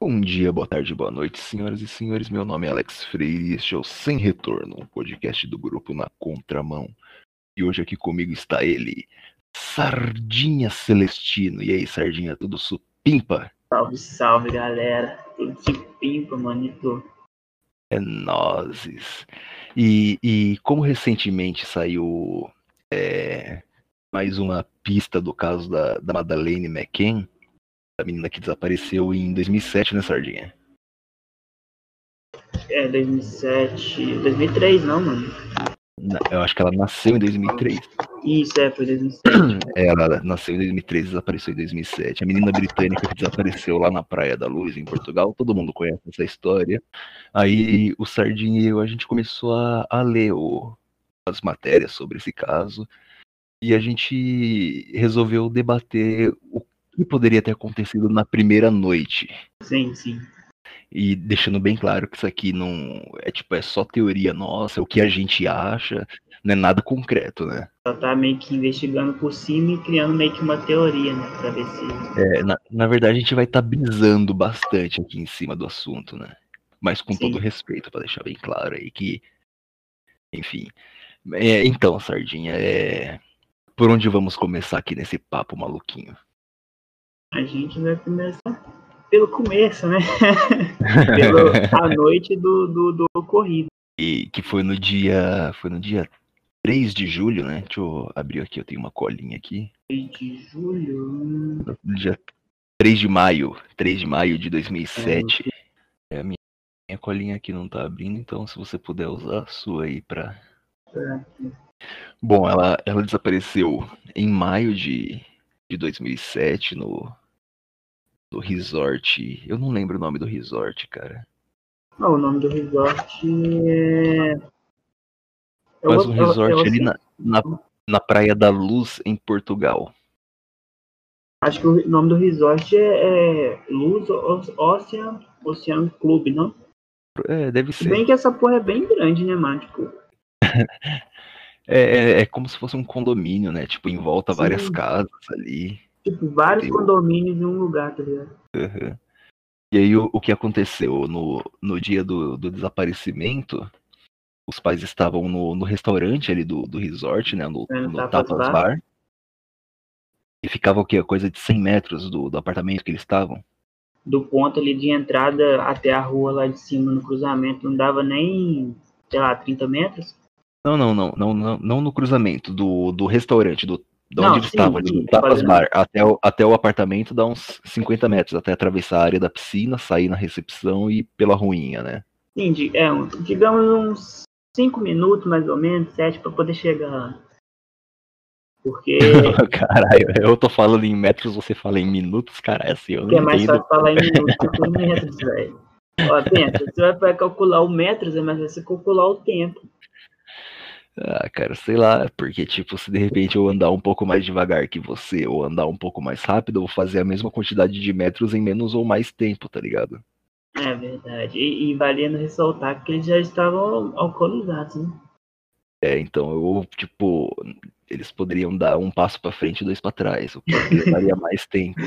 Bom dia, boa tarde, boa noite, senhoras e senhores. Meu nome é Alex Freire e este é o Sem Retorno, um podcast do grupo Na Contramão. E hoje aqui comigo está ele, Sardinha Celestino. E aí, Sardinha, tudo supimpa? Salve, salve, galera. Tudo supimpa, manito. É nozes. E, e como recentemente saiu é, mais uma pista do caso da, da Madeleine McCann, a menina que desapareceu em 2007, né, Sardinha? É, 2007. 2003, não, mano. Eu acho que ela nasceu em 2003. Isso, é, foi 2007. É, ela nasceu em 2003 e desapareceu em 2007. A menina britânica que desapareceu lá na Praia da Luz, em Portugal, todo mundo conhece essa história. Aí o Sardinha e eu, a gente começou a, a ler o, as matérias sobre esse caso e a gente resolveu debater o que poderia ter acontecido na primeira noite. Sim, sim. E deixando bem claro que isso aqui não é tipo, é só teoria nossa, é o que a gente acha, não é nada concreto, né? Só tá meio que investigando por cima e criando meio que uma teoria, né? Pra ver se. É, na, na verdade, a gente vai estar tá brisando bastante aqui em cima do assunto, né? Mas com Sim. todo respeito, para deixar bem claro aí que. Enfim. É, então, Sardinha, é... por onde vamos começar aqui nesse papo maluquinho? A gente vai começar pelo começo, né? Pelo, a noite do, do, do ocorrido. E que foi no dia. Foi no dia 3 de julho, né? Deixa eu abrir aqui, eu tenho uma colinha aqui. 3 de julho? Dia 3 de maio. 3 de maio de 2007. É, a minha, minha colinha aqui não tá abrindo, então se você puder usar a sua aí pra. É. Bom, ela, ela desapareceu em maio de, de 2007 no, no resort. Eu não lembro o nome do resort, cara. Não, o nome do resort é. Mas o resort eu, eu, ali na, na, na Praia da Luz, em Portugal. Acho que o nome do resort é, é Luz Ocean, Ocean Club, não? É, deve ser. Bem que essa porra é bem grande, né, mano? Tipo... É, é, é, como se fosse um condomínio, né? Tipo, em volta Sim. várias casas ali. Tipo, vários condomínios em um lugar, tá ligado? Uhum. E aí o, o, que aconteceu? No, no dia do, do desaparecimento, os pais estavam no, no restaurante ali do, do resort, né? No, é, no Tapas, Tapas Bar. Bar. E ficava o quê? Coisa de 100 metros do, do apartamento que eles estavam? Do ponto ali de entrada até a rua lá de cima no cruzamento, não dava nem, sei lá, 30 metros? Não, não, não, não, não, não no cruzamento, do, do restaurante, do, de onde eles estavam, ali, Tapas Bar, até o, até o apartamento dá uns 50 metros, até atravessar a área da piscina, sair na recepção e pela ruinha, né? Sim, é, digamos uns 5 minutos mais ou menos, 7 para poder chegar. Porque. Caralho, eu tô falando em metros, você fala em minutos, cara, é assim, eu não é mais fácil falar em minutos que em metros, velho. Ó, pensa, você vai calcular o metros, é mais fácil calcular o tempo. Ah, cara, sei lá, porque tipo, se de repente eu andar um pouco mais devagar que você, ou andar um pouco mais rápido, eu vou fazer a mesma quantidade de metros em menos ou mais tempo, tá ligado? É verdade. E, e valendo ressaltar que eles já estavam alcoolizados, né? É, então eu, tipo, eles poderiam dar um passo para frente e dois para trás, o que levaria mais tempo.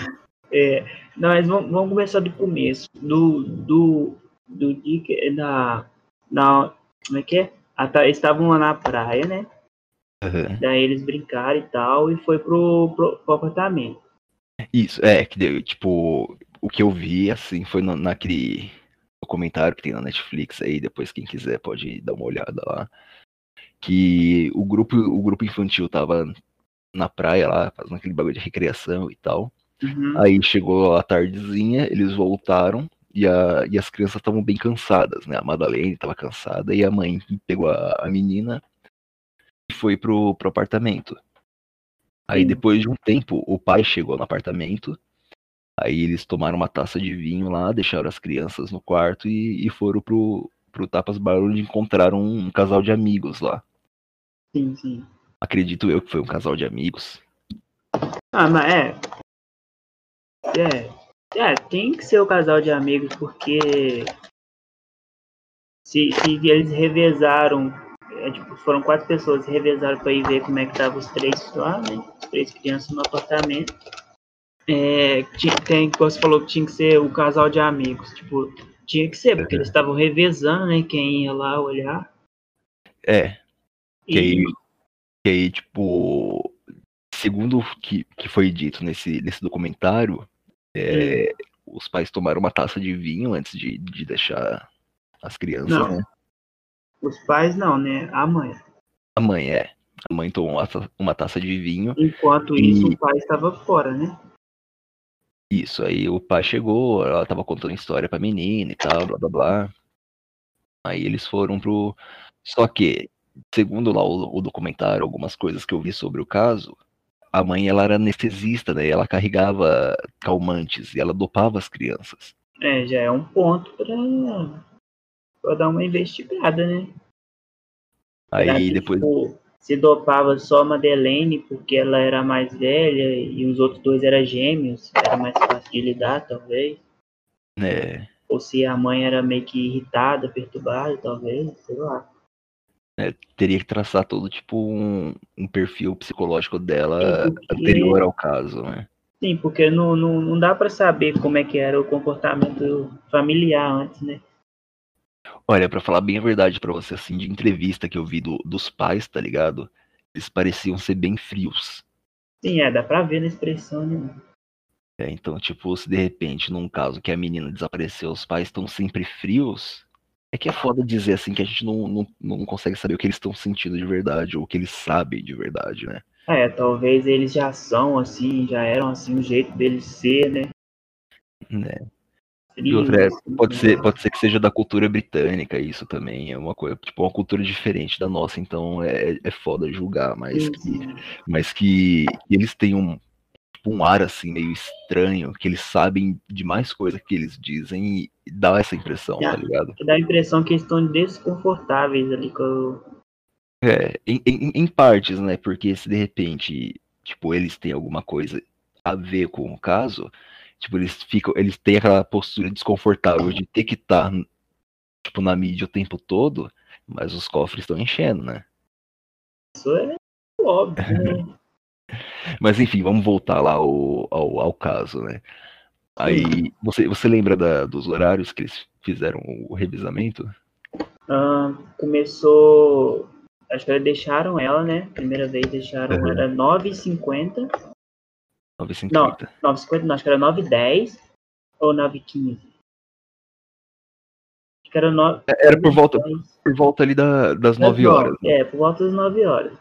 É, não, mas vamos, vamos começar do começo. Do, do, do que, da, da, como é que é? Estavam lá na praia, né? Uhum. Daí eles brincaram e tal, e foi pro, pro, pro, apartamento. Isso, é, que deu, tipo, o que eu vi, assim, foi no, naquele documentário que tem na Netflix aí, depois quem quiser pode dar uma olhada lá. Que o grupo, o grupo infantil tava na praia lá, fazendo aquele bagulho de recreação e tal. Uhum. Aí chegou a tardezinha, eles voltaram, e, a, e as crianças estavam bem cansadas, né? A Madalene estava cansada e a mãe pegou a, a menina e foi pro, pro apartamento. Aí depois de um tempo, o pai chegou no apartamento. Aí eles tomaram uma taça de vinho lá, deixaram as crianças no quarto e, e foram pro, pro Tapas Bar onde encontraram um, um casal de amigos lá. Sim, sim. Acredito eu que foi um casal de amigos. Ah, mas é. É, é, tem que ser o casal de amigos, porque se, se eles revezaram, é, tipo, foram quatro pessoas revezaram para ir ver como é que tava os três lá, né? Os três crianças no apartamento. É, tinha, tem, você falou que tinha que ser o casal de amigos. Tipo, tinha que ser, porque uhum. eles estavam revezando, né? Quem ia lá olhar. É. E... Que, aí, que aí, tipo, segundo o que, que foi dito nesse, nesse documentário, é, hum. os pais tomaram uma taça de vinho antes de, de deixar as crianças, não. né? Os pais não, né? A mãe. A mãe, é. A mãe tomou uma taça de vinho. Enquanto e... isso, o pai estava fora, né? Isso, aí o pai chegou, ela tava contando história pra menina e tal, blá blá blá. Aí eles foram pro. Só que, segundo lá o, o documentário, algumas coisas que eu vi sobre o caso, a mãe ela era anestesista, né? Ela carregava calmantes e ela dopava as crianças. É, já é um ponto pra, pra dar uma investigada, né? Aí depois. Tipo, se dopava só a Madeleine porque ela era mais velha e os outros dois eram gêmeos, era mais fácil de lidar, talvez. É. Ou se a mãe era meio que irritada, perturbada, talvez, sei lá. É, teria que traçar todo tipo um, um perfil psicológico dela Sim, porque... anterior ao caso, né? Sim, porque não, não, não dá para saber como é que era o comportamento familiar antes, né? Olha, para falar bem a verdade para você, assim, de entrevista que eu vi do, dos pais, tá ligado? Eles pareciam ser bem frios. Sim, é, dá pra ver na expressão, né? É, então, tipo, se de repente, num caso que a menina desapareceu, os pais estão sempre frios, é que é foda dizer assim que a gente não, não, não consegue saber o que eles estão sentindo de verdade, ou o que eles sabem de verdade, né? É, talvez eles já são assim, já eram assim, o jeito deles ser, né? Né. E outra, é, pode, ser, pode ser que seja da cultura britânica isso também, é uma coisa, tipo, uma cultura diferente da nossa, então é, é foda julgar, mas que, mas que, que eles têm um, tipo, um ar assim meio estranho, que eles sabem de mais coisa que eles dizem e dá essa impressão, tá ligado? Dá a impressão que eles estão desconfortáveis ali com É, em, em, em partes, né? Porque se de repente, tipo, eles têm alguma coisa a ver com o caso, Tipo, eles ficam, eles têm aquela postura desconfortável de ter que estar, tá, tipo, na mídia o tempo todo, mas os cofres estão enchendo, né? Isso é óbvio, né? mas enfim, vamos voltar lá ao, ao, ao caso, né? Aí, você, você lembra da, dos horários que eles fizeram o revisamento? Ah, começou. Acho que eles deixaram ela, né? Primeira vez deixaram, uhum. era 9h50 9,50. Não, 9,50 não, acho que era 9,10 ou 9,15. Acho que era 9. É, era por volta, por volta ali da, das 9 horas. Né? É, por volta das 9 horas.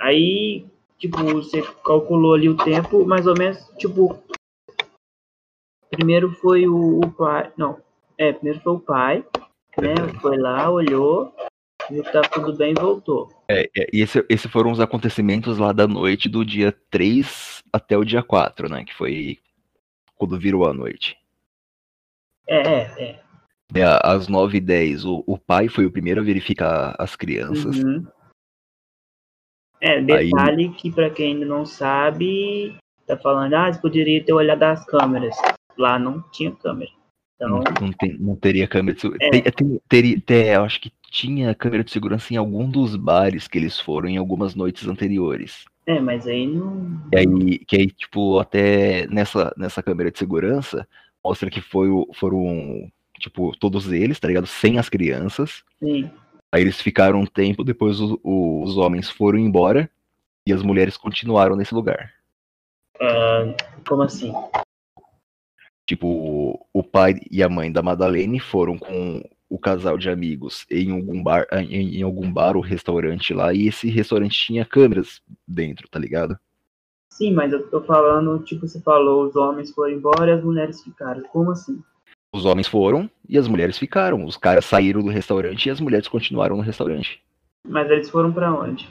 Aí, tipo, você calculou ali o tempo, mais ou menos, tipo. Primeiro foi o, o pai. Não. É, primeiro foi o pai, né? Foi lá, olhou, viu que tá tudo bem e voltou. É, é, e esse, esses foram os acontecimentos lá da noite do dia 3 até o dia 4, né? Que foi quando virou a noite. É, é, é. é às 9h10, o, o pai foi o primeiro a verificar as crianças. Uhum. É, detalhe Aí... que para quem ainda não sabe, tá falando, ah, você poderia ter olhado as câmeras. Lá não tinha câmera. Então... Não, não, tem, não teria câmera. É. Tem, tem, teria, tem, eu acho que tinha câmera de segurança em algum dos bares que eles foram em algumas noites anteriores. É, mas aí não. Que aí, que aí tipo, até nessa, nessa câmera de segurança, mostra que foi, foram, tipo, todos eles, tá ligado? Sem as crianças. Sim. Aí eles ficaram um tempo, depois o, o, os homens foram embora e as mulheres continuaram nesse lugar. Uh, como assim? Tipo, o pai e a mãe da Madalene foram com o casal de amigos em algum bar, em, em, algum bar ou restaurante lá, e esse restaurante tinha câmeras dentro, tá ligado? Sim, mas eu tô falando, tipo, você falou, os homens foram embora e as mulheres ficaram. Como assim? Os homens foram e as mulheres ficaram. Os caras saíram do restaurante e as mulheres continuaram no restaurante. Mas eles foram para onde?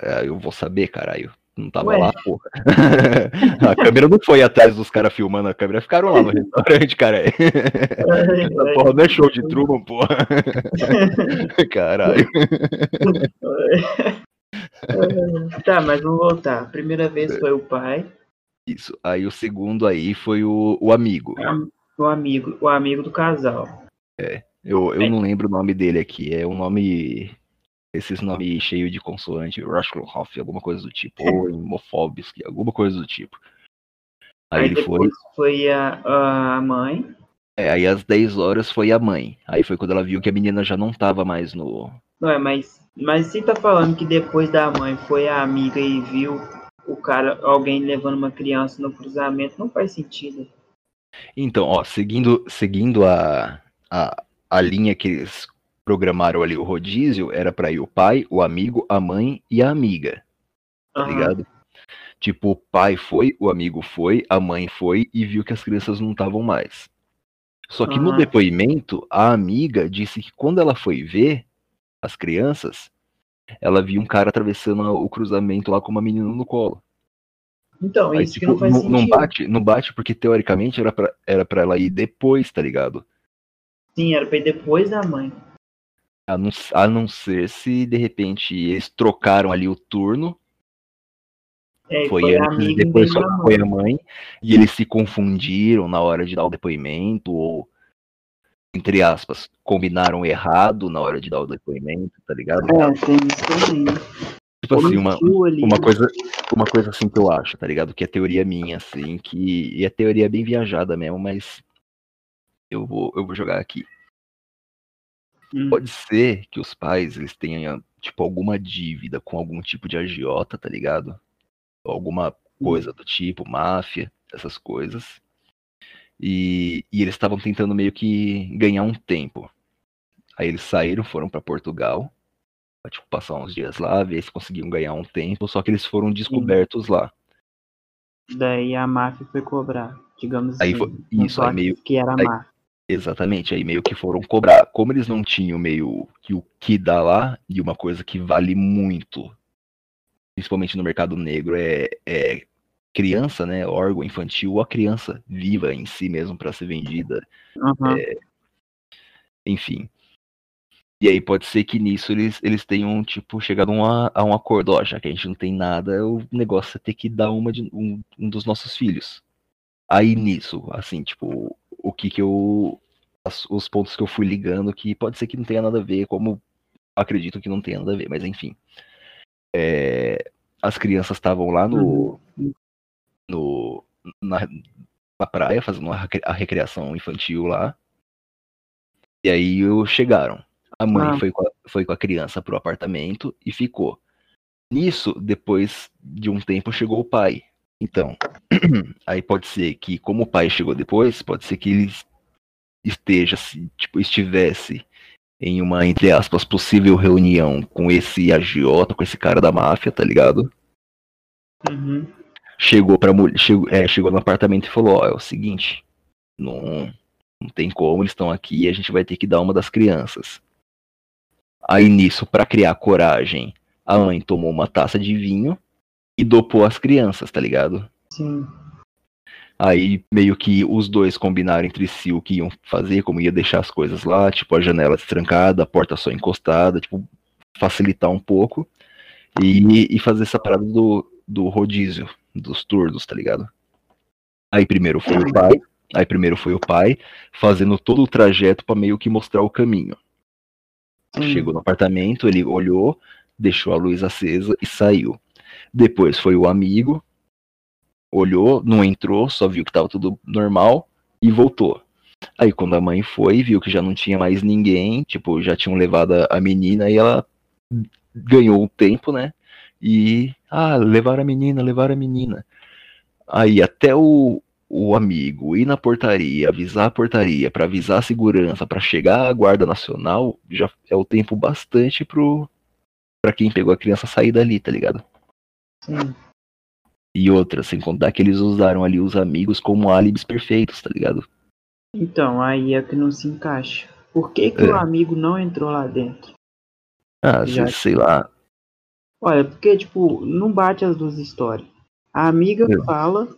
É, eu vou saber, caralho. Não tava Ué? lá, porra. a câmera não foi atrás dos caras filmando a câmera, ficaram lá no restaurante, cara. Essa porra não é show de Truman, porra. Caralho. tá, mas vamos voltar. A primeira vez foi o pai. Isso. Aí o segundo aí foi o, o amigo. O amigo, o amigo do casal. É. Eu, eu é. não lembro o nome dele aqui. É um nome esses nomes cheios de consoante, Rushcroft, alguma coisa do tipo, ou Homofobisky, alguma coisa do tipo. Aí, aí ele foi. Foi a, a mãe. É, aí às 10 horas foi a mãe. Aí foi quando ela viu que a menina já não tava mais no. Não é, mas, mas se tá falando que depois da mãe foi a amiga e viu o cara, alguém levando uma criança no cruzamento, não faz sentido. Então, ó, seguindo, seguindo a, a, a linha que eles programaram ali, o rodízio, era para ir o pai, o amigo, a mãe e a amiga. Tá uhum. ligado? Tipo, o pai foi, o amigo foi, a mãe foi e viu que as crianças não estavam mais. Só que uhum. no depoimento, a amiga disse que quando ela foi ver as crianças, ela viu um cara atravessando o cruzamento lá com uma menina no colo. Então, Aí, isso tipo, que não faz não, sentido. Não bate, não bate porque teoricamente era pra, era pra ela ir depois, tá ligado? Sim, era pra ir depois da mãe. A não, a não ser se de repente eles trocaram ali o turno. É, foi, foi antes, depois foi, foi a mãe. E eles se confundiram na hora de dar o depoimento, ou entre aspas, combinaram errado na hora de dar o depoimento, tá ligado? É, tem isso também. Tipo assim, uma, uma, coisa, uma coisa assim que eu acho, tá ligado? Que é teoria minha, assim, que. E é teoria bem viajada mesmo, mas eu vou, eu vou jogar aqui. Hum. Pode ser que os pais eles tenham, tipo, alguma dívida com algum tipo de agiota, tá ligado? Alguma hum. coisa do tipo, máfia, essas coisas. E, e eles estavam tentando meio que ganhar um tempo. Aí eles saíram, foram para Portugal, tipo, passar uns dias lá, ver se conseguiam ganhar um tempo, só que eles foram descobertos Sim. lá. Daí a máfia foi cobrar, digamos aí assim. Foi, isso, aí meio. Que era a máfia. Exatamente, aí meio que foram cobrar. Como eles não tinham meio que o que dá lá, e uma coisa que vale muito, principalmente no mercado negro, é, é criança, né, órgão infantil, ou a criança viva em si mesmo para ser vendida. Uhum. É, enfim. E aí pode ser que nisso eles, eles tenham, tipo, chegado a, a um acordo, ó, já que a gente não tem nada, o negócio é ter que dar uma de um, um dos nossos filhos. Aí nisso, assim, tipo, o que que eu. As, os pontos que eu fui ligando que pode ser que não tenha nada a ver, como acredito que não tenha nada a ver, mas enfim. É, as crianças estavam lá no, uhum. no na, na, praia fazendo a recreação infantil lá. E aí chegaram. A mãe ah. foi, com a, foi com a criança pro apartamento e ficou. Nisso, depois de um tempo, chegou o pai. Então, aí pode ser que, como o pai chegou depois, pode ser que ele esteja, tipo, estivesse em uma, entre aspas, possível reunião com esse agiota, com esse cara da máfia, tá ligado? Uhum. Chegou pra chegou, é, chegou no apartamento e falou, ó, é o seguinte, não, não tem como, eles estão aqui, a gente vai ter que dar uma das crianças. Aí nisso, para criar coragem, a mãe tomou uma taça de vinho e dopou as crianças, tá ligado? Sim. Aí meio que os dois combinaram entre si o que iam fazer, como ia deixar as coisas lá, tipo a janela destrancada, a porta só encostada, tipo, facilitar um pouco. E, e fazer essa parada do, do rodízio, dos turnos, tá ligado? Aí primeiro foi o pai, aí primeiro foi o pai, fazendo todo o trajeto para meio que mostrar o caminho. Hum. Chegou no apartamento, ele olhou, deixou a luz acesa e saiu. Depois foi o amigo, olhou, não entrou, só viu que tava tudo normal e voltou. Aí quando a mãe foi, viu que já não tinha mais ninguém, tipo, já tinham levado a menina e ela ganhou o tempo, né? E, ah, levaram a menina, levaram a menina. Aí até o, o amigo ir na portaria, avisar a portaria, para avisar a segurança, para chegar à Guarda Nacional, já é o tempo bastante pro para quem pegou a criança sair dali, tá ligado? Sim. E outra, sem contar que eles usaram ali os amigos como álibis perfeitos, tá ligado? Então, aí é que não se encaixa. Por que, que é. o amigo não entrou lá dentro? Ah, Já... sei lá. Olha, porque, tipo, não bate as duas histórias. A amiga é. fala,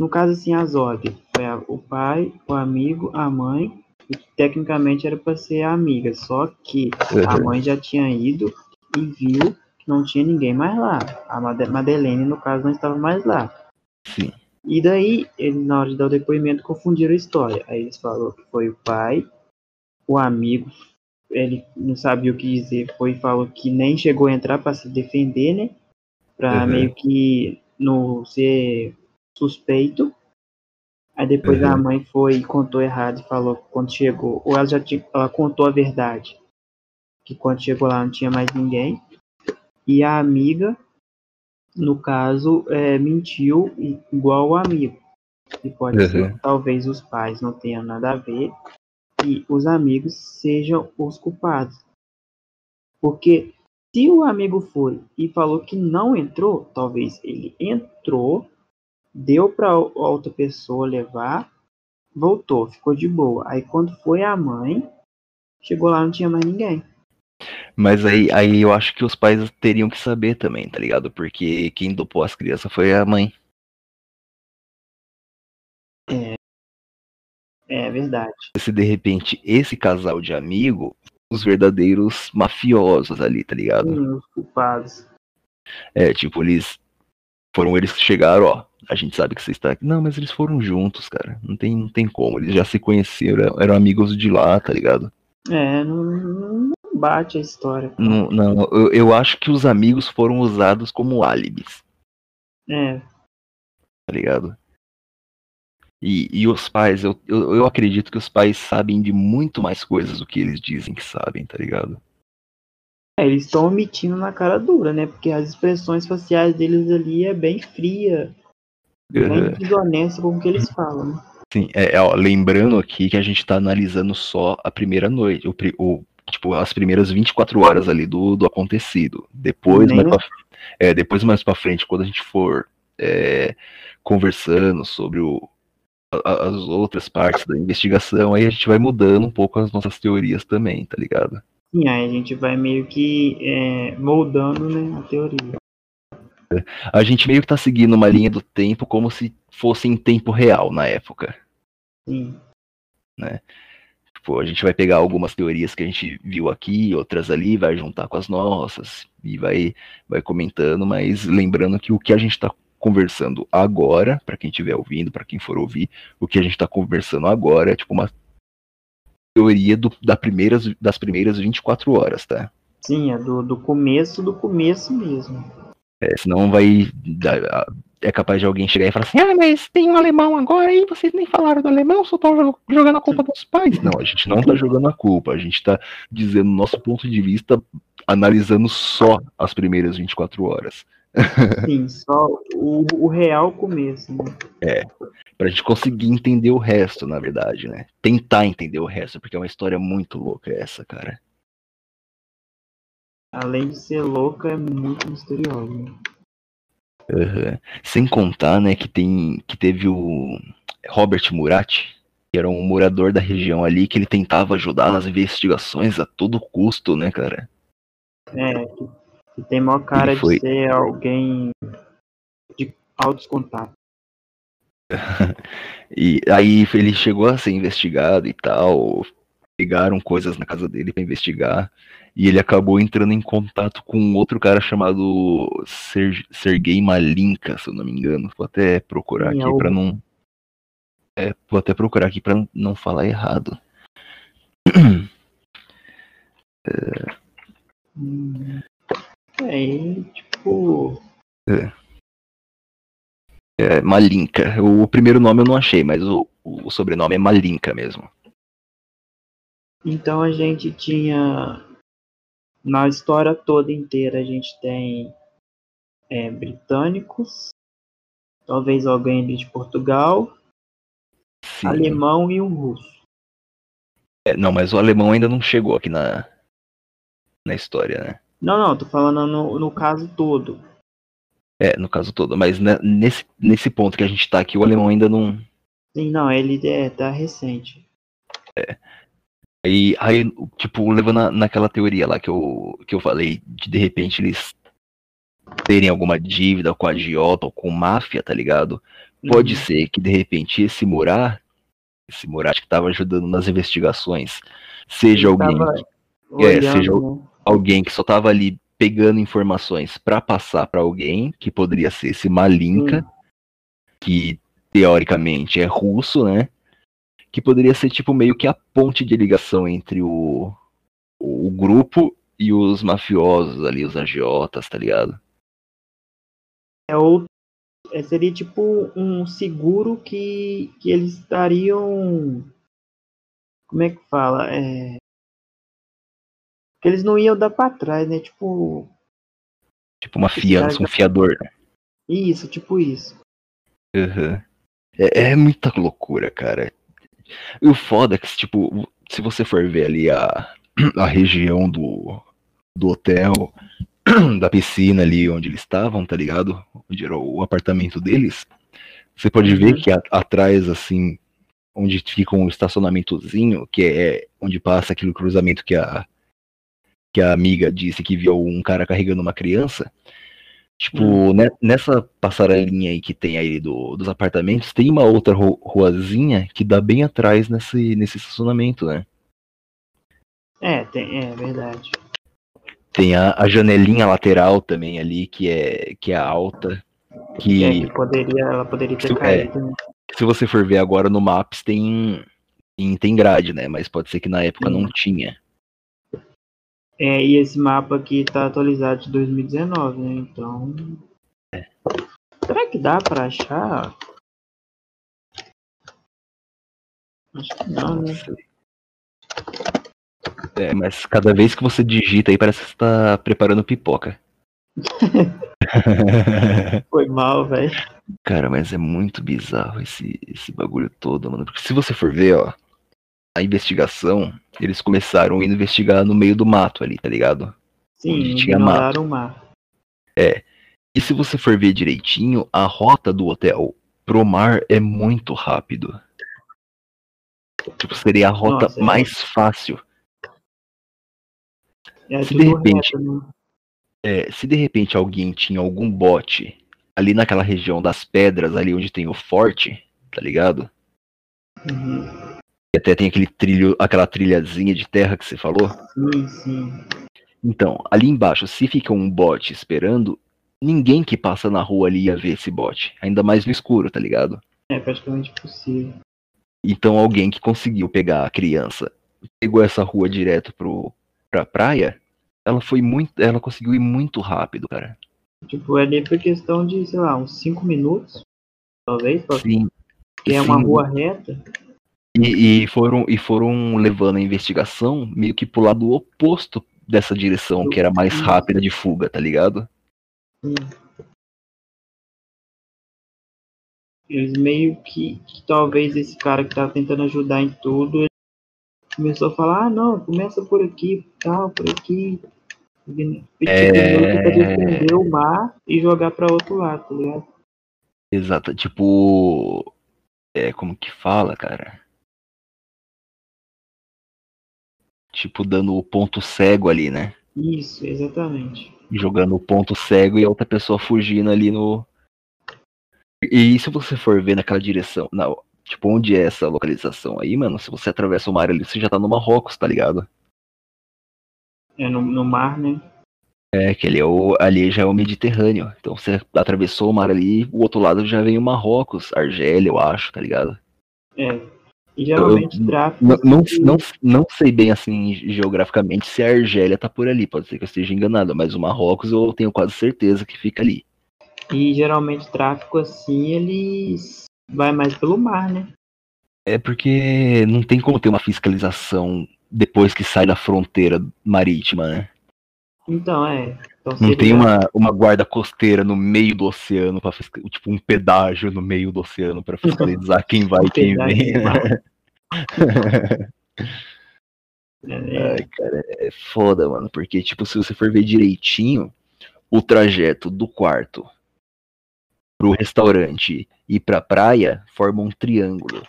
no caso assim, as ordens. Foi a, o pai, o amigo, a mãe, e tecnicamente era para ser a amiga, só que a mãe já tinha ido e viu não tinha ninguém mais lá. A Madeleine, no caso, não estava mais lá. Sim. E daí, ele, na hora de dar o depoimento, confundiram a história. Aí eles falaram que foi o pai, o amigo, ele não sabia o que dizer, foi e falou que nem chegou a entrar para se defender, né? Para uhum. meio que não ser suspeito. Aí depois uhum. a mãe foi e contou errado e falou quando chegou, ou ela já tinha, ela contou a verdade, que quando chegou lá não tinha mais ninguém. E a amiga, no caso, é, mentiu igual o amigo. E pode uhum. ser talvez os pais não tenham nada a ver e os amigos sejam os culpados. Porque se o amigo foi e falou que não entrou, talvez ele entrou, deu para outra pessoa levar, voltou, ficou de boa. Aí quando foi a mãe, chegou lá não tinha mais ninguém. Mas aí, aí eu acho que os pais teriam que saber também, tá ligado? Porque quem dopou as crianças foi a mãe. É. É verdade. Se de repente esse casal de amigo, os verdadeiros mafiosos ali, tá ligado? Sim, os culpados. É, tipo, eles foram eles que chegaram, ó. A gente sabe que você está aqui. Não, mas eles foram juntos, cara. Não tem, não tem como. Eles já se conheceram, eram amigos de lá, tá ligado? É, não, bate a história. Não, não eu, eu, acho que os amigos foram usados como álibis. É. Tá ligado? E, e os pais, eu, eu, eu acredito que os pais sabem de muito mais coisas do que eles dizem que sabem, tá ligado? É, eles estão omitindo na cara dura, né? Porque as expressões faciais deles ali é bem fria, bem uhum. desonesta com o que eles falam. Né? Sim, é, é, ó, lembrando aqui que a gente tá analisando só a primeira noite, o, o, tipo, as primeiras 24 horas ali do, do acontecido. Depois, mais pra, é, depois mais pra frente, quando a gente for é, conversando sobre o, as outras partes da investigação, aí a gente vai mudando um pouco as nossas teorias também, tá ligado? Sim, aí a gente vai meio que é, moldando né, a teoria. A gente meio que tá seguindo uma linha do tempo como se fosse em tempo real na época. Sim. Né? Tipo, a gente vai pegar algumas teorias que a gente viu aqui, outras ali, vai juntar com as nossas e vai, vai comentando, mas lembrando que o que a gente está conversando agora, para quem estiver ouvindo, para quem for ouvir, o que a gente está conversando agora é tipo uma teoria do, da primeiras, das primeiras 24 horas, tá? Sim, é do, do começo do começo mesmo. É, senão vai. É capaz de alguém chegar e falar assim: ah, mas tem um alemão agora e vocês nem falaram do alemão, só estão jogando a culpa dos pais. Não, a gente não tá jogando a culpa, a gente tá dizendo nosso ponto de vista, analisando só as primeiras 24 horas. Sim, só o, o real começo, né? É, pra gente conseguir entender o resto, na verdade, né? Tentar entender o resto, porque é uma história muito louca essa, cara. Além de ser louca, é muito misteriosa. Uhum. Sem contar, né, que tem que teve o Robert Murat, que era um morador da região ali, que ele tentava ajudar nas investigações a todo custo, né, cara? É, que tem maior cara de ser alguém de altos contatos. e aí ele chegou a ser investigado e tal. Pegaram coisas na casa dele para investigar. E ele acabou entrando em contato com outro cara chamado Ser Sergei Malinka, se eu não me engano. Vou até procurar Sim, aqui é o... para não. É, vou até procurar aqui para não falar errado. é... É, tipo. É. é. Malinka. O primeiro nome eu não achei, mas o, o sobrenome é Malinka mesmo. Então a gente tinha. Na história toda inteira a gente tem é, britânicos, talvez alguém ali de Portugal, Sim. alemão e um russo. É, não, mas o alemão ainda não chegou aqui na, na história, né? Não, não, tô falando no, no caso todo. É, no caso todo, mas nesse, nesse ponto que a gente tá aqui, o alemão ainda não. Sim, não, ele é, tá recente. É. Aí, aí tipo, levando naquela teoria lá que eu, que eu falei, de de repente eles terem alguma dívida com a Giota ou com máfia, tá ligado? Pode uhum. ser que de repente esse Murat, esse Murat que tava ajudando nas investigações, seja ele alguém. Que, é, seja, né? alguém que só tava ali pegando informações para passar para alguém, que poderia ser esse Malinka, que teoricamente é russo, né? Que poderia ser tipo meio que a ponte de ligação entre o, o grupo e os mafiosos ali, os agiotas, tá ligado? É, ou é, seria tipo um seguro que, que eles estariam. Como é que fala? É, que eles não iam dar pra trás, né? Tipo. Tipo uma fiança, um fiador, né? Isso, tipo isso. Uhum. É, é, muita loucura, cara. E o foda é que, tipo, se você for ver ali a, a região do, do hotel, da piscina ali onde eles estavam, tá ligado? Onde era o apartamento deles, você pode ver uhum. que a, atrás, assim, onde fica um estacionamentozinho, que é onde passa aquele cruzamento que a, que a amiga disse que viu um cara carregando uma criança. Tipo, hum. né, nessa passarelinha aí que tem aí do, dos apartamentos, tem uma outra ruazinha que dá bem atrás nesse, nesse estacionamento, né? É, tem, é verdade. Tem a, a janelinha lateral também ali, que é, que é alta. Que, é, que poderia, ela poderia ter se, caído. É, né? Se você for ver agora no Maps, tem, tem, tem grade, né? Mas pode ser que na época Sim. não tinha. É, e esse mapa aqui tá atualizado de 2019, né? Então. É. Será que dá pra achar? Acho que não, né? É, mas cada vez que você digita aí parece que você tá preparando pipoca. Foi mal, velho. Cara, mas é muito bizarro esse, esse bagulho todo, mano. Porque se você for ver, ó, a investigação, eles começaram a investigar no meio do mato ali, tá ligado? Sim, Onde tinha mato. o mar. É. E se você for ver direitinho, a rota do hotel pro mar é muito rápido. Tipo, seria a rota Nossa, é. mais fácil. É se de repente, reto, né? é, se de repente alguém tinha algum bote ali naquela região das pedras, ali onde tem o forte, tá ligado? Uhum. E até tem aquele trilho, aquela trilhazinha de terra que você falou. Sim, sim. Então, ali embaixo, se fica um bote esperando, ninguém que passa na rua ali ia ver esse bote. Ainda mais no escuro, tá ligado? É praticamente impossível. Então alguém que conseguiu pegar a criança, pegou essa rua direto pro, pra praia, ela foi muito. Ela conseguiu ir muito rápido, cara. Tipo, é ali por questão de, sei lá, uns 5 minutos, talvez. Sim. Que é uma rua reta. E, e, foram, e foram levando a investigação meio que pro lado oposto dessa direção, que era mais rápida de fuga, tá ligado? Sim. Eles meio que, que talvez esse cara que tava tentando ajudar em tudo, começou a falar, ah não, começa por aqui, tal, por aqui. É... Pra defender o mar e jogar pra outro lado, tá ligado? Exato, tipo. É, como que fala, cara? Tipo, dando o ponto cego ali, né? Isso, exatamente. Jogando o ponto cego e a outra pessoa fugindo ali no. E se você for ver naquela direção, não, Tipo, onde é essa localização aí, mano? Se você atravessa o mar ali, você já tá no Marrocos, tá ligado? É no, no mar, né? É, que ali, é o, ali já é o Mediterrâneo. Então você atravessou o mar ali, o outro lado já vem o Marrocos, Argélia, eu acho, tá ligado? É. E geralmente eu, tráfico. Não, não, não, não, sei bem assim geograficamente se a Argélia tá por ali, pode ser que eu esteja enganado, mas o Marrocos eu tenho quase certeza que fica ali. E geralmente tráfico assim, eles vai mais pelo mar, né? É porque não tem como ter uma fiscalização depois que sai da fronteira marítima, né? Então, é. Então, não tem uma, uma guarda costeira no meio do oceano, pra, tipo um pedágio no meio do oceano para fiscalizar quem vai e quem vem. É. Ai, cara, é foda, mano. Porque, tipo, se você for ver direitinho, o trajeto do quarto pro restaurante e pra praia formam um triângulo.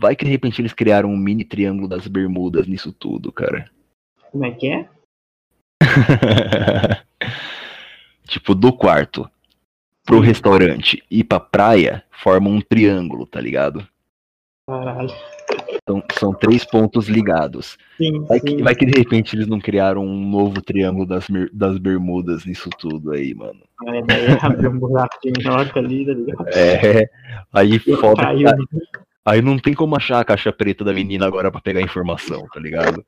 Vai que de repente eles criaram um mini triângulo das bermudas nisso tudo, cara. Como é que é? tipo, do quarto pro restaurante e pra praia formam um triângulo, tá ligado? Caralho. Então, são três pontos ligados. Sim, vai, sim. Que, vai que de repente eles não criaram um novo triângulo das, das bermudas nisso tudo aí, mano. É, daí abre um buraco de minhoca ali, tá ligado? É, aí foda. Aí, aí não tem como achar a caixa preta da menina agora pra pegar informação, tá ligado?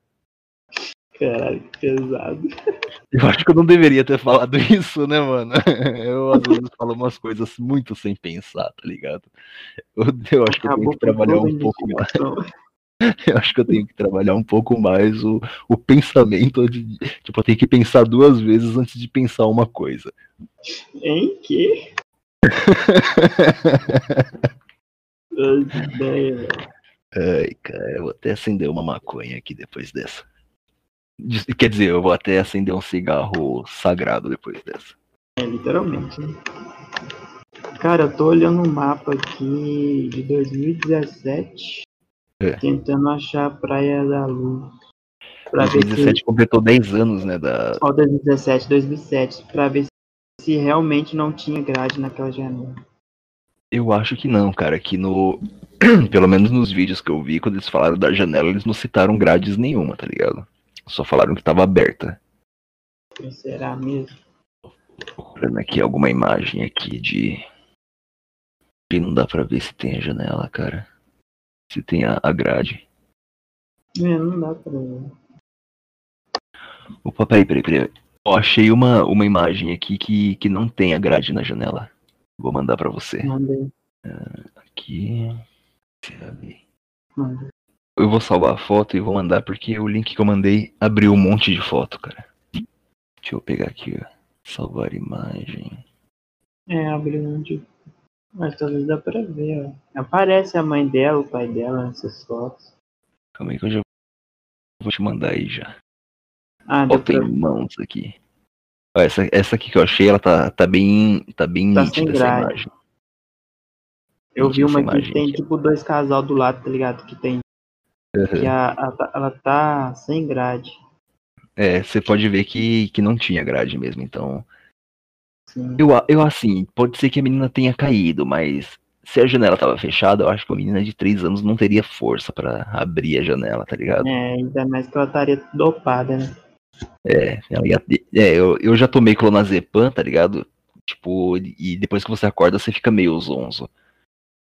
Caralho, que pesado. Eu acho que eu não deveria ter falado isso, né, mano? Eu às vezes falo umas coisas muito sem pensar, tá ligado? Eu, eu acho que eu tenho que trabalhar um pouco mais. Eu acho que eu tenho que trabalhar um pouco mais o, o pensamento de. Tipo, eu tenho que pensar duas vezes antes de pensar uma coisa. Em que? Ai, cara, eu vou até acender uma maconha aqui depois dessa. Quer dizer, eu vou até acender um cigarro sagrado depois dessa. É, literalmente. Né? Cara, eu tô olhando um mapa aqui de 2017, é. tentando achar a Praia da Luz. 2017 se... completou 10 anos, né? Da... Ó, 2017, 2007, pra ver se realmente não tinha grade naquela janela. Eu acho que não, cara. Que no. Pelo menos nos vídeos que eu vi, quando eles falaram da janela, eles não citaram grades nenhuma, tá ligado? Só falaram que tava aberta. Será mesmo? Procurando aqui alguma imagem aqui de. E não dá pra ver se tem a janela, cara. Se tem a, a grade. É, não dá pra ver. Opa, peraí, peraí, peraí. Ó, achei uma, uma imagem aqui que, que não tem a grade na janela. Vou mandar pra você. Mandei. Uh, aqui. Mandei. Eu vou salvar a foto e vou mandar porque o link que eu mandei abriu um monte de foto, cara. Deixa eu pegar aqui, ó. Salvar imagem. É, abriu um monte de. Mas talvez dá pra ver, ó. Aparece a mãe dela, o pai dela nessas fotos. Calma aí que eu já vou te mandar aí já. Ah, Ó, tem pra... mãos aqui. Ó, essa, essa aqui que eu achei, ela tá, tá bem. Tá bem tá nítida essa imagem. Eu vi uma que tem aqui. tipo dois casal do lado, tá ligado? Que tem Uhum. Que a, a, ela tá sem grade. É, você pode ver que, que não tinha grade mesmo, então. Eu, eu assim, pode ser que a menina tenha caído, mas se a janela tava fechada, eu acho que a menina de 3 anos não teria força para abrir a janela, tá ligado? É, ainda mais que ela estaria dopada, né? É, ia, é eu, eu já tomei clonazepam, tá ligado? Tipo, e depois que você acorda, você fica meio zonzo.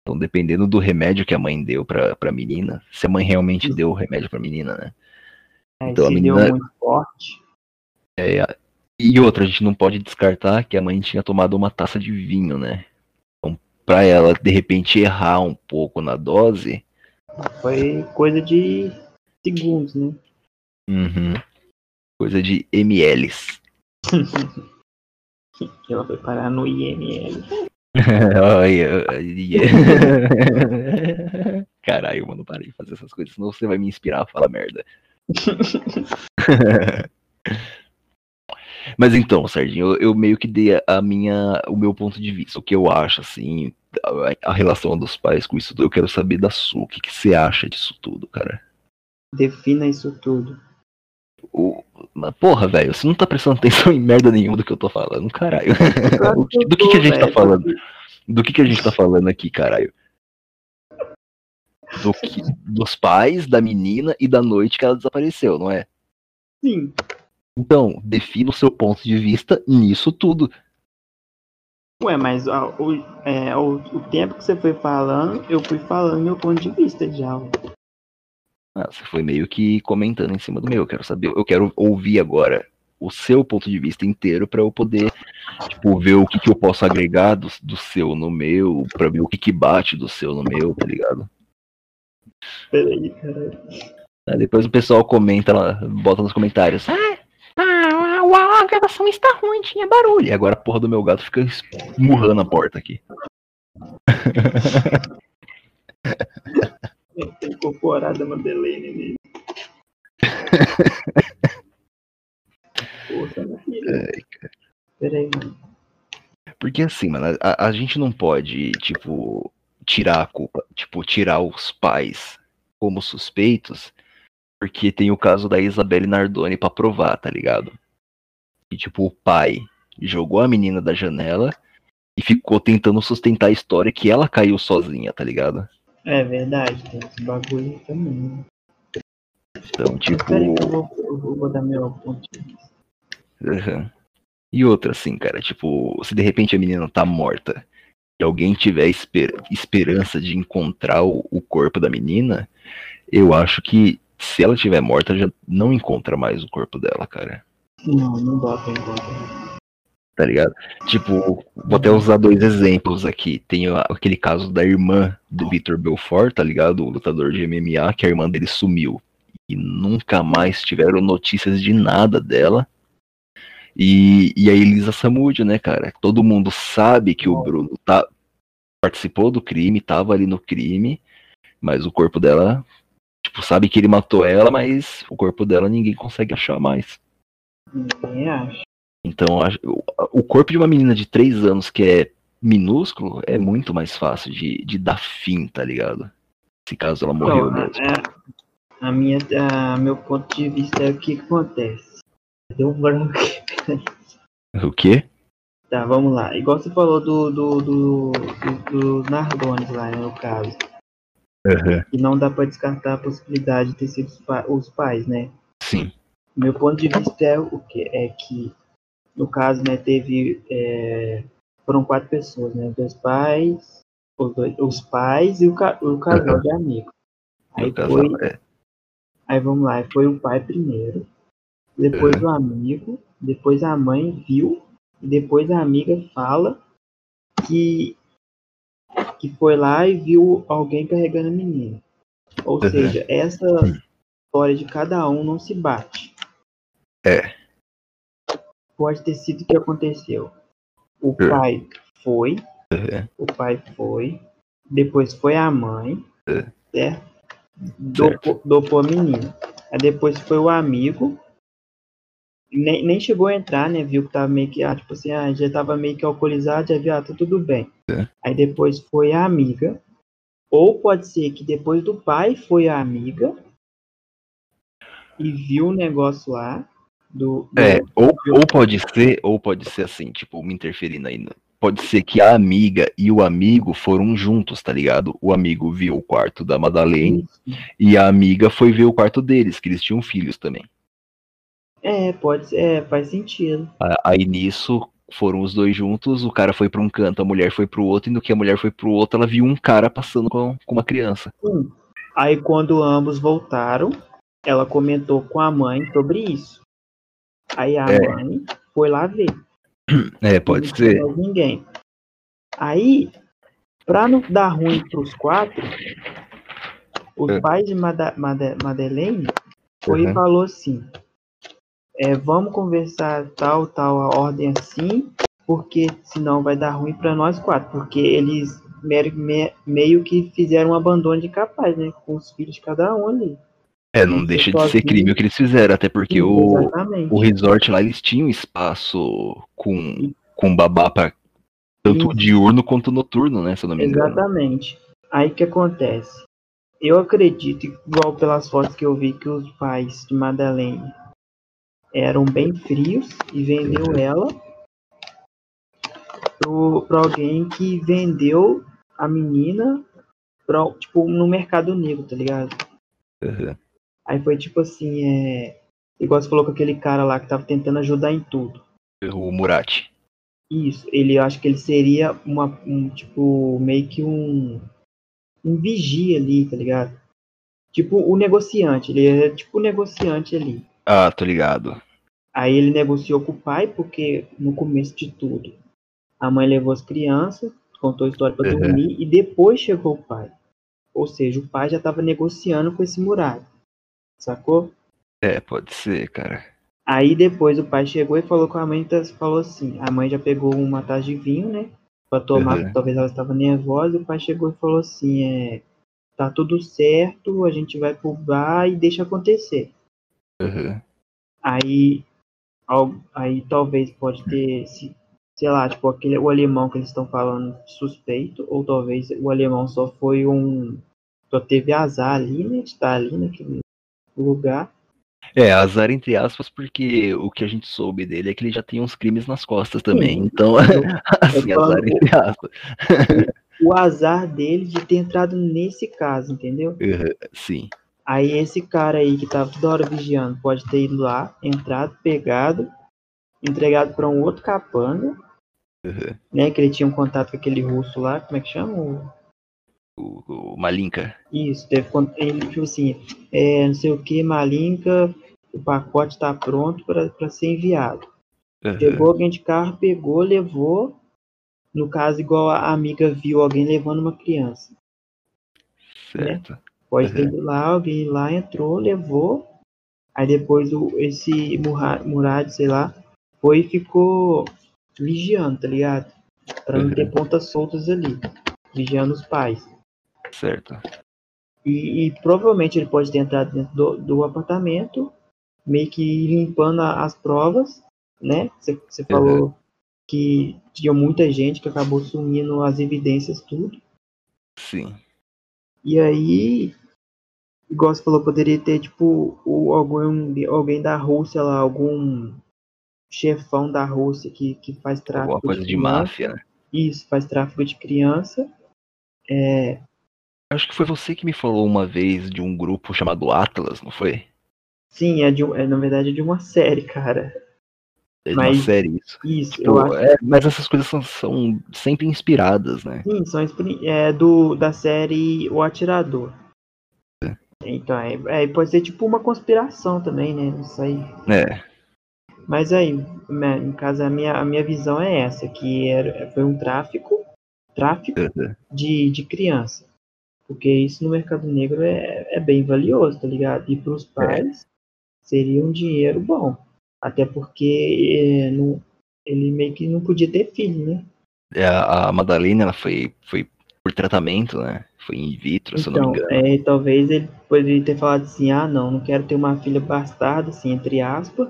Então, dependendo do remédio que a mãe deu pra, pra menina, se a mãe realmente deu o remédio pra menina, né? É, então a menina. Deu muito forte. É, e outra, a gente não pode descartar que a mãe tinha tomado uma taça de vinho, né? Então, pra ela, de repente, errar um pouco na dose. Foi coisa de segundos, né? Uhum. Coisa de mLs. ela foi parar no IML. Caralho, mano, parei de fazer essas coisas, senão você vai me inspirar a falar merda. Mas então, Sardinho, eu, eu, meio que dei a minha, o meu ponto de vista, o que eu acho, assim, a, a relação dos pais com isso tudo. Eu quero saber da sua, o que, que você acha disso tudo, cara? Defina isso tudo. O, porra, velho, você não tá prestando atenção em merda nenhuma do que eu tô falando, caralho. do que, do que, que a gente tá falando? Do que, que a gente tá falando aqui, caralho? Do que, dos pais, da menina e da noite que ela desapareceu, não é? Sim. Então, defina o seu ponto de vista nisso tudo. Ué, mas ó, o, é, o, o tempo que você foi falando, eu fui falando meu ponto de vista já. Ah, você foi meio que comentando em cima do meu. Eu quero saber, eu quero ouvir agora o seu ponto de vista inteiro para eu poder, tipo, ver o que, que eu posso agregar do, do seu no meu, para ver o que, que bate do seu no meu, tá ligado? Peraí, caralho. Aí depois o pessoal comenta lá, bota nos comentários. Ah, ah, a gravação está ruim, tinha barulho. E agora a porra do meu gato fica esmurrando a porta aqui. Tem incorporada Madeleine nele. Porra, Ai, cara. Peraí, mano. Porque assim, mano, a, a gente não pode, tipo, tirar a culpa, tipo, tirar os pais como suspeitos, porque tem o caso da Isabelle Nardoni pra provar, tá ligado? E tipo, o pai jogou a menina da janela e ficou tentando sustentar a história que ela caiu sozinha, tá ligado? É verdade, tem esse bagulho também. Então, tipo. Eu vou, eu vou dar meu ponto de vista. Uhum. E outra, assim, cara, tipo, se de repente a menina tá morta e alguém tiver esper esperança de encontrar o, o, corpo da menina, eu acho que se ela estiver morta, já não encontra mais o corpo dela, cara. Não, não dá pra encontrar. Tá ligado? Tipo, vou até usar dois exemplos aqui. Tem aquele caso da irmã do Vitor Belfort, tá ligado? O lutador de MMA, que a irmã dele sumiu. E nunca mais tiveram notícias de nada dela. E, e a Elisa Samúdio, né, cara? Todo mundo sabe que o Bruno tá, participou do crime, tava ali no crime, mas o corpo dela, tipo, sabe que ele matou ela, mas o corpo dela ninguém consegue achar mais. Ninguém acha. Então, o corpo de uma menina de 3 anos que é minúsculo é muito mais fácil de, de dar fim, tá ligado? Se caso ela morreu então, mesmo. A, a minha, a, meu ponto de vista é o que acontece. Deu um branco O quê? Tá, vamos lá. Igual você falou do, do, do, do, do Nardones lá, né, no caso. Uhum. E não dá pra descartar a possibilidade de ter sido os, pa os pais, né? Sim. Meu ponto de vista é o que? É que, no caso, né, teve. É, foram quatro pessoas, né? Dois pais, os, dois, os pais e o, ca o casal uhum. de amigos. Aí foi. é. Aí vamos lá, foi o pai primeiro, depois uhum. o amigo, depois a mãe viu, e depois a amiga fala que, que foi lá e viu alguém carregando a menina. Ou uhum. seja, essa história de cada um não se bate. É. Pode ter sido o que aconteceu. O é. pai foi, uhum. o pai foi, depois foi a mãe, é. certo? Dopou, dopou a menina. Aí depois foi o amigo, nem, nem chegou a entrar, né? Viu que tava meio que, ah, tipo assim, ah, já tava meio que alcoolizado, já viu, ah, tá tudo bem. É. Aí depois foi a amiga. Ou pode ser que depois do pai foi a amiga e viu o negócio lá. Do, do é, ou, ou pode ser, ou pode ser assim, tipo, me interferindo ainda. Pode ser que a amiga e o amigo foram juntos, tá ligado? O amigo viu o quarto da Madalene e a amiga foi ver o quarto deles, que eles tinham filhos também. É, pode ser, é, faz sentido. Aí nisso foram os dois juntos, o cara foi para um canto, a mulher foi para o outro, e no que a mulher foi para o outro, ela viu um cara passando com, com uma criança. Sim. Aí quando ambos voltaram, ela comentou com a mãe sobre isso. Aí a é. mãe foi lá ver. É, pode ser. Ninguém. Aí, para não dar ruim para os quatro, os é. pais de Mada Mada Madeleine foi uhum. e falou assim: é, vamos conversar tal, tal, a ordem assim, porque senão vai dar ruim para nós quatro, porque eles meio, meio que fizeram um abandono de capaz, né, com os filhos de cada um ali. É, não deixa de ser crime o que eles fizeram, até porque o, o resort lá, eles tinham espaço com, com babá pra tanto diurno quanto noturno, né, se eu não me engano. Exatamente. Aí que acontece? Eu acredito, igual pelas fotos que eu vi, que os pais de Madeleine eram bem frios e vendeu uhum. ela para alguém que vendeu a menina pra, tipo, no mercado negro, tá ligado? Uhum. Aí foi tipo assim, é. Igual você falou com aquele cara lá que tava tentando ajudar em tudo. O Murati. Isso, ele acho que ele seria uma, um, tipo, meio que um. Um vigia ali, tá ligado? Tipo o negociante, ele é tipo o negociante ali. Ah, tô ligado. Aí ele negociou com o pai, porque no começo de tudo, a mãe levou as crianças, contou a história para uhum. dormir, e depois chegou o pai. Ou seja, o pai já estava negociando com esse muralha. Sacou? É, pode ser, cara. Aí depois o pai chegou e falou com a mãe, então, falou assim, a mãe já pegou uma taça de vinho, né? Pra tomar, uhum. talvez ela estava nervosa, o pai chegou e falou assim, é, tá tudo certo, a gente vai pro bar e deixa acontecer. Uhum. Aí, aí talvez pode ter, sei lá, tipo, aquele, o alemão que eles estão falando suspeito, ou talvez o alemão só foi um, só teve azar ali, né, de estar ali naquele lugar. É, azar entre aspas, porque o que a gente soube dele é que ele já tem uns crimes nas costas também. Sim. Então, assim, azar entre aspas. O azar dele de ter entrado nesse caso, entendeu? Uhum, sim. Aí esse cara aí que tava toda hora vigiando pode ter ido lá, entrado, pegado, entregado para um outro capanga, uhum. né? Que ele tinha um contato com aquele russo lá, como é que chama? O, o Malinka. Isso, deve, ele tipo assim, é, não sei o que, Malinka, o pacote está pronto para ser enviado. Uhum. Chegou alguém de carro, pegou, levou. No caso, igual a amiga viu alguém levando uma criança. Certo. Né? Pode ter ido lá, alguém lá entrou, levou. Aí depois o, esse Murad, sei lá, foi e ficou vigiando, tá ligado? Pra não ter uhum. pontas soltas ali. Vigiando os pais. Certo. E, e, provavelmente ele pode ter entrado dentro do, do apartamento, meio que limpando a, as provas, né? Você falou uhum. que tinha muita gente que acabou sumindo as evidências, tudo. Sim. E aí, igual você falou, poderia ter, tipo, o, algum, alguém da Rússia lá, algum chefão da Rússia que, que faz tráfico Alguma coisa de, de máfia, né? Isso, faz tráfico de criança. É... Acho que foi você que me falou uma vez de um grupo chamado Atlas, não foi? Sim, é, de, é na verdade é de uma série, cara. É de mas, uma série isso. Isso, tipo, eu acho. É, mas essas coisas são, são sempre inspiradas, né? Sim, são é, do, da série O Atirador. É. Então, é, é, pode ser tipo uma conspiração também, né? Não sei. É. Mas aí, né, em caso, a minha, a minha visão é essa, que era, foi um tráfico, tráfico uhum. de, de criança. Porque isso no mercado negro é, é bem valioso, tá ligado? E para os é. pais é. seria um dinheiro bom. Até porque é, não, ele meio que não podia ter filho, né? É, a Madalena ela foi, foi por tratamento, né? Foi in vitro, então, se eu não me então, engano. É, talvez ele poderia ter falado assim, ah não, não quero ter uma filha bastarda, assim, entre aspas,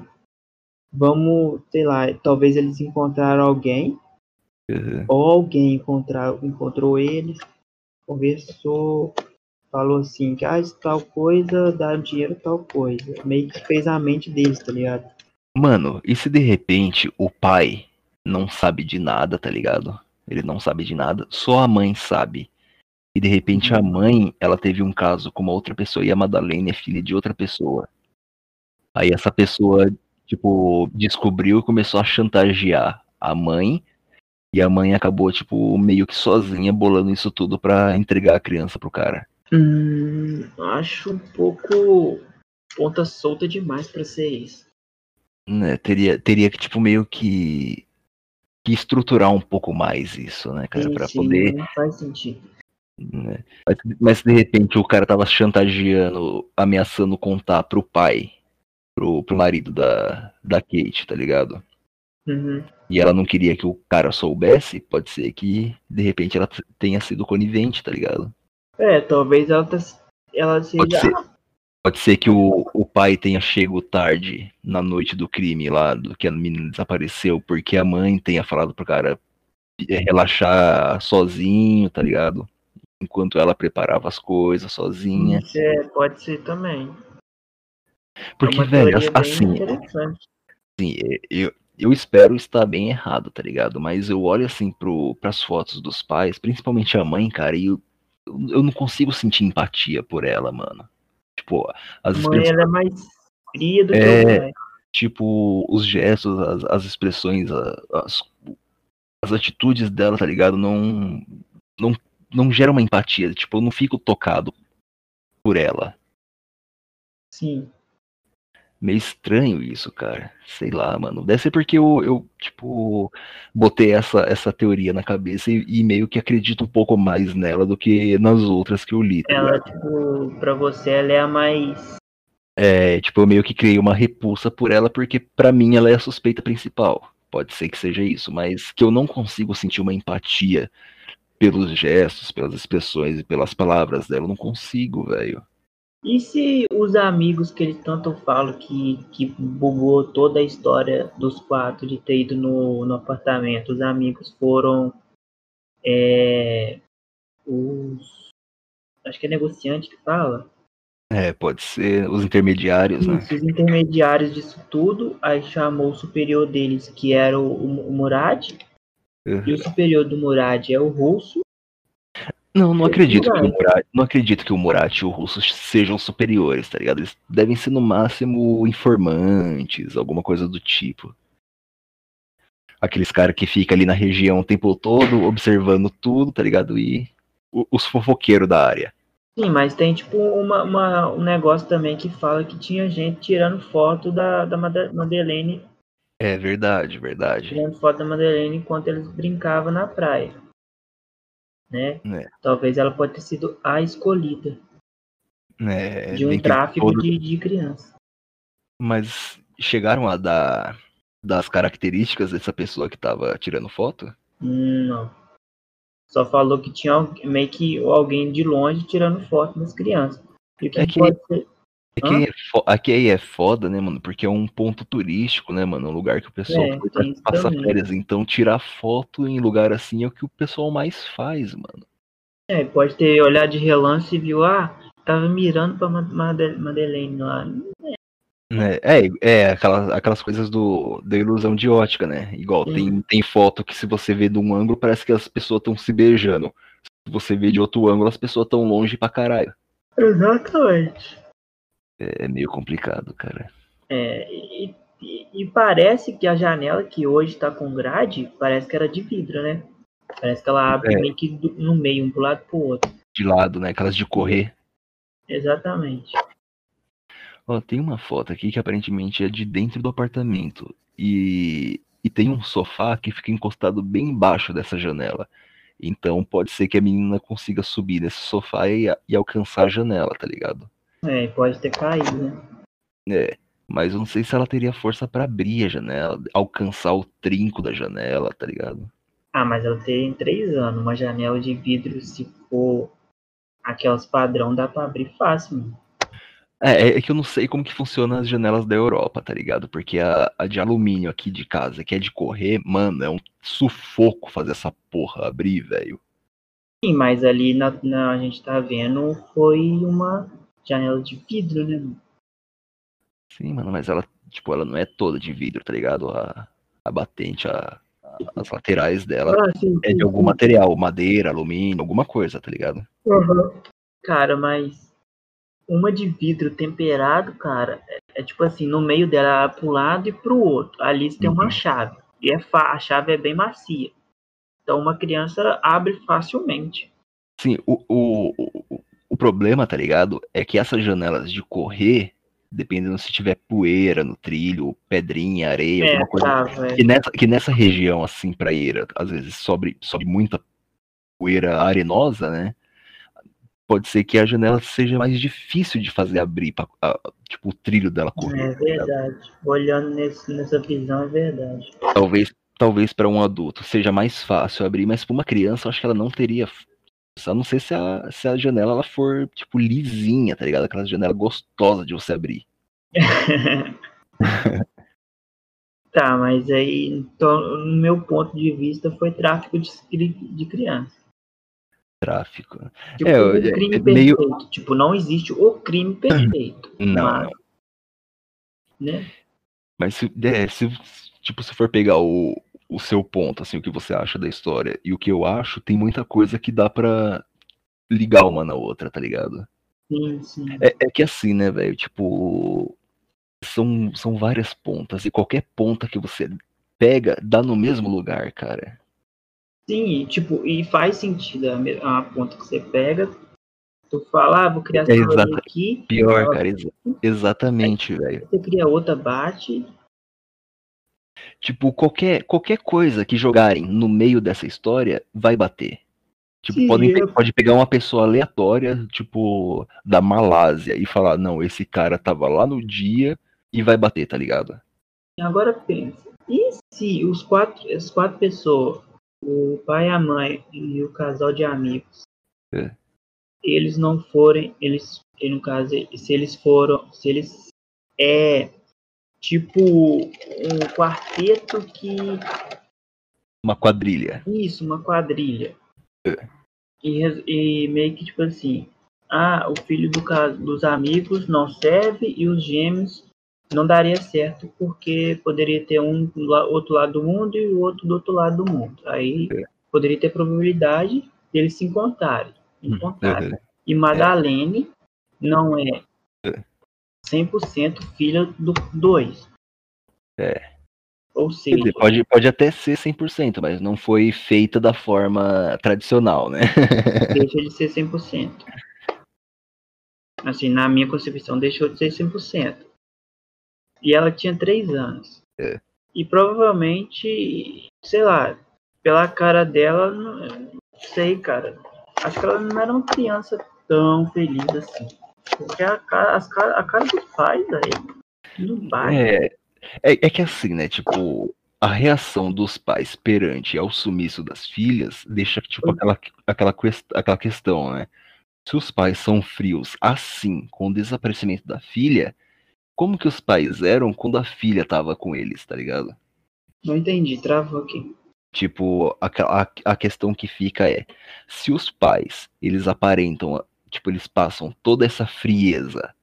vamos, sei lá, talvez eles encontraram alguém, uhum. ou alguém encontrar, encontrou eles, conversou, falou assim, que ah, tal coisa dá dinheiro, tal coisa. Meio que fez a mente deles, tá ligado? Mano, e se de repente o pai não sabe de nada, tá ligado? Ele não sabe de nada, só a mãe sabe. E de repente a mãe, ela teve um caso com uma outra pessoa e a Madalena é filha de outra pessoa. Aí essa pessoa tipo, descobriu e começou a chantagear a mãe. E a mãe acabou, tipo, meio que sozinha bolando isso tudo para entregar a criança pro cara. Hum, acho um pouco ponta solta demais para ser isso. Né, teria, teria que, tipo, meio que, que estruturar um pouco mais isso, né, cara, para poder. Não faz sentido. Né? Mas, mas de repente o cara tava chantageando, ameaçando contar pro pai pro, pro marido da, da Kate, tá ligado? Uhum. E ela não queria que o cara soubesse, pode ser que de repente ela tenha sido conivente, tá ligado? É, talvez ela, tá, ela seja. Pode ser, pode ser que o, o pai tenha chego tarde na noite do crime lá, do que a menina desapareceu, porque a mãe tenha falado pro cara relaxar sozinho, tá ligado? Enquanto ela preparava as coisas sozinha. É, pode ser também. Porque, é velho, assim. Sim, eu, eu espero estar bem errado, tá ligado? Mas eu olho assim pro, pras fotos dos pais, principalmente a mãe, cara, e eu, eu não consigo sentir empatia por ela, mano. Tipo, as a mãe ela é mais fria do é, que o pai. Tipo, os gestos, as, as expressões, as, as atitudes dela, tá ligado? Não, não, não gera uma empatia. Tipo, eu não fico tocado por ela. Sim meio estranho isso, cara. Sei lá, mano. Deve ser porque eu, eu tipo, botei essa, essa teoria na cabeça e, e, meio que acredito um pouco mais nela do que nas outras que eu li. Tá ela, tipo, pra você, ela é a mais. É, tipo, eu meio que criei uma repulsa por ela porque para mim ela é a suspeita principal. Pode ser que seja isso, mas que eu não consigo sentir uma empatia pelos gestos, pelas expressões e pelas palavras dela. Eu não consigo, velho. E se os amigos que eles tanto falam que, que bugou toda a história dos quatro de ter ido no, no apartamento, os amigos foram é, os. Acho que é negociante que fala. É, pode ser os intermediários, né? Isso, né? Os intermediários disso tudo, aí chamou o superior deles, que era o, o Murad, uhum. e o superior do Murad é o russo, não, não acredito, que o Murat, não acredito que o Murat e o Russo sejam superiores, tá ligado? Eles devem ser no máximo informantes, alguma coisa do tipo. Aqueles caras que ficam ali na região o tempo todo, observando tudo, tá ligado? E os fofoqueiros da área. Sim, mas tem tipo uma, uma, um negócio também que fala que tinha gente tirando foto da, da Madeleine. É verdade, verdade. Tirando foto da Madeleine enquanto eles brincavam na praia. Né? É. Talvez ela pode ter sido a escolhida. É, de um tráfico todo... de, de criança. Mas chegaram a dar das características dessa pessoa que tava tirando foto? Não. Só falou que tinha meio que alguém de longe tirando foto das crianças. E que é que, pode ser... é é aqui aí é foda, né, mano? Porque é um ponto turístico, né, mano? Um lugar que o pessoal é, passa férias. Então, tirar foto em lugar assim é o que o pessoal mais faz, mano. É, pode ter olhado de relance e viu, ah, tava mirando pra Madeleine lá. É, é, é aquelas, aquelas coisas do, da ilusão de ótica, né? Igual, tem, tem foto que se você vê de um ângulo, parece que as pessoas estão se beijando. Se você vê de outro ângulo, as pessoas estão longe pra caralho. Exatamente. É, é meio complicado, cara. É, e, e, e, parece que a janela que hoje tá com grade, parece que era de vidro, né? Parece que ela abre é. meio que do, no meio, um pro lado pro outro. De lado, né? Aquelas de correr. Exatamente. Ó, tem uma foto aqui que aparentemente é de dentro do apartamento. E, e tem um sofá que fica encostado bem embaixo dessa janela. Então pode ser que a menina consiga subir nesse sofá e, e alcançar a janela, tá ligado? É, pode ter caído, né? É, mas eu não sei se ela teria força para abrir a janela, alcançar o trinco da janela, tá ligado? Ah, mas ela tem três anos. Uma janela de vidro, se for aquelas padrão, dá pra abrir fácil, mano. É, é que eu não sei como que funciona as janelas da Europa, tá ligado? Porque a, a de alumínio aqui de casa, que é de correr, mano, é um sufoco fazer essa porra abrir, velho. Sim, mas ali na, na, a gente tá vendo foi uma janela de vidro, né? Sim, mano, mas ela, tipo, ela não é toda de vidro, tá ligado? A, a batente, a, a as laterais dela ah, sim, sim, é de algum sim. material, madeira, alumínio, alguma coisa, tá ligado? Uhum. Cara, mas uma de vidro temperado, cara, é, é, tipo assim, no meio dela para um lado e para o outro. Ali tem uma uhum. chave. E é a chave é bem macia. Então uma criança abre facilmente. Sim, o, o problema, tá ligado? É que essas janelas de correr, dependendo se tiver poeira no trilho, pedrinha, areia, é, alguma coisa. Tá, que, nessa, que nessa região, assim, praieira, às vezes sobe, sobe muita poeira arenosa, né? pode ser que a janela seja mais difícil de fazer abrir, pra, a, tipo, o trilho dela correr. É verdade. Olhando nesse, nessa visão, é verdade. Talvez, talvez para um adulto seja mais fácil abrir, mas para uma criança eu acho que ela não teria. A não sei se a, se a janela ela for, tipo, lisinha, tá ligado? Aquela janela gostosa de você abrir. tá, mas aí, então, no meu ponto de vista, foi tráfico de, de criança tráfico. Tipo, é, o crime é, meio... perfeito. Tipo, não existe o crime perfeito. Não. Mas, né? mas se, é, se, tipo, se for pegar o, o seu ponto, assim, o que você acha da história e o que eu acho, tem muita coisa que dá pra ligar uma na outra, tá ligado? Sim, sim. É, é que assim, né, velho, tipo, são, são várias pontas e qualquer ponta que você pega dá no mesmo lugar, cara. Sim, tipo, e faz sentido a, a ponta que você pega, tu fala, ah, vou criar essa é aqui. Pior, cara, ex exatamente, velho. Você cria outra, bate. Tipo, qualquer, qualquer coisa que jogarem no meio dessa história vai bater. Tipo, Sim, podem, eu... pode pegar uma pessoa aleatória, tipo, da Malásia, e falar, não, esse cara tava lá no dia e vai bater, tá ligado? Agora pensa, e se os quatro, as quatro pessoas o pai, a mãe e o casal de amigos, é. eles não forem, eles, no caso, se eles foram, se eles é tipo um quarteto que uma quadrilha. Isso, uma quadrilha. É. E, e, meio que tipo assim, ah, o filho do, dos amigos não serve e os gêmeos não daria certo porque poderia ter um do outro lado do mundo e o outro do outro lado do mundo. Aí é. poderia ter probabilidade deles se encontrarem. Hum, encontrarem. É. E Madalene não é 100% é. filha do dois. É. Ou seja, pode, pode até ser 100%, mas não foi feita da forma tradicional, né? deixa de ser 100%. Assim, na minha concepção, deixou de ser 100%. E ela tinha 3 anos. É. E provavelmente, sei lá, pela cara dela, não sei, cara. Acho que ela não era uma criança tão feliz assim. Porque a cara, as cara, a cara dos pais aí não bate. É, é, é que assim, né? Tipo, a reação dos pais perante ao sumiço das filhas deixa, tipo, aquela, aquela, aquela questão, né? Se os pais são frios assim com o desaparecimento da filha, como que os pais eram quando a filha tava com eles, tá ligado? Não entendi, travou aqui. Tipo, a, a, a questão que fica é, se os pais, eles aparentam, tipo, eles passam toda essa frieza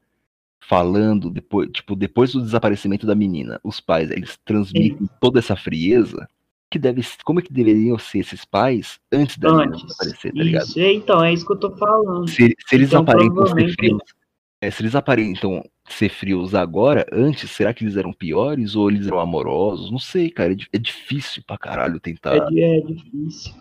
falando depois, tipo, depois do desaparecimento da menina, os pais, eles transmitem Sim. toda essa frieza, que deve, como é que deveriam ser esses pais antes da antes. menina aparecer, tá ligado? Isso, então, é isso que eu tô falando. Se, se eles então, aparentam ser frios, é, se eles aparentam ser frios agora, antes, será que eles eram piores ou eles eram amorosos? Não sei, cara, é, é difícil pra caralho tentar. É, é difícil.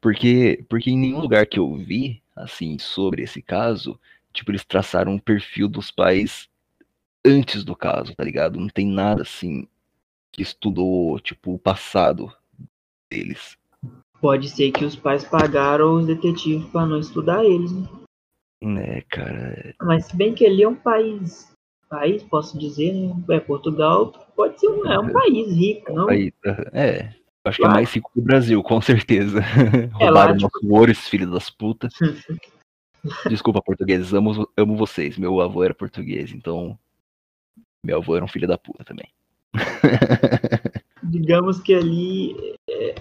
Porque, porque em nenhum lugar que eu vi, assim, sobre esse caso, tipo, eles traçaram um perfil dos pais antes do caso, tá ligado? Não tem nada assim que estudou, tipo, o passado deles. Pode ser que os pais pagaram os detetives para não estudar eles, né? Né, cara. Mas se bem que ele é um país, país, posso dizer, né? É Portugal, pode ser um, é um país rico, não? País, é. Acho que é mais rico que o Brasil, com certeza. É, Roubaram lá, tipo... nossos ouro, filhos das putas. Desculpa, portugueses, amo, amo vocês. Meu avô era português, então. Meu avô era um filho da puta também. digamos que ali. É,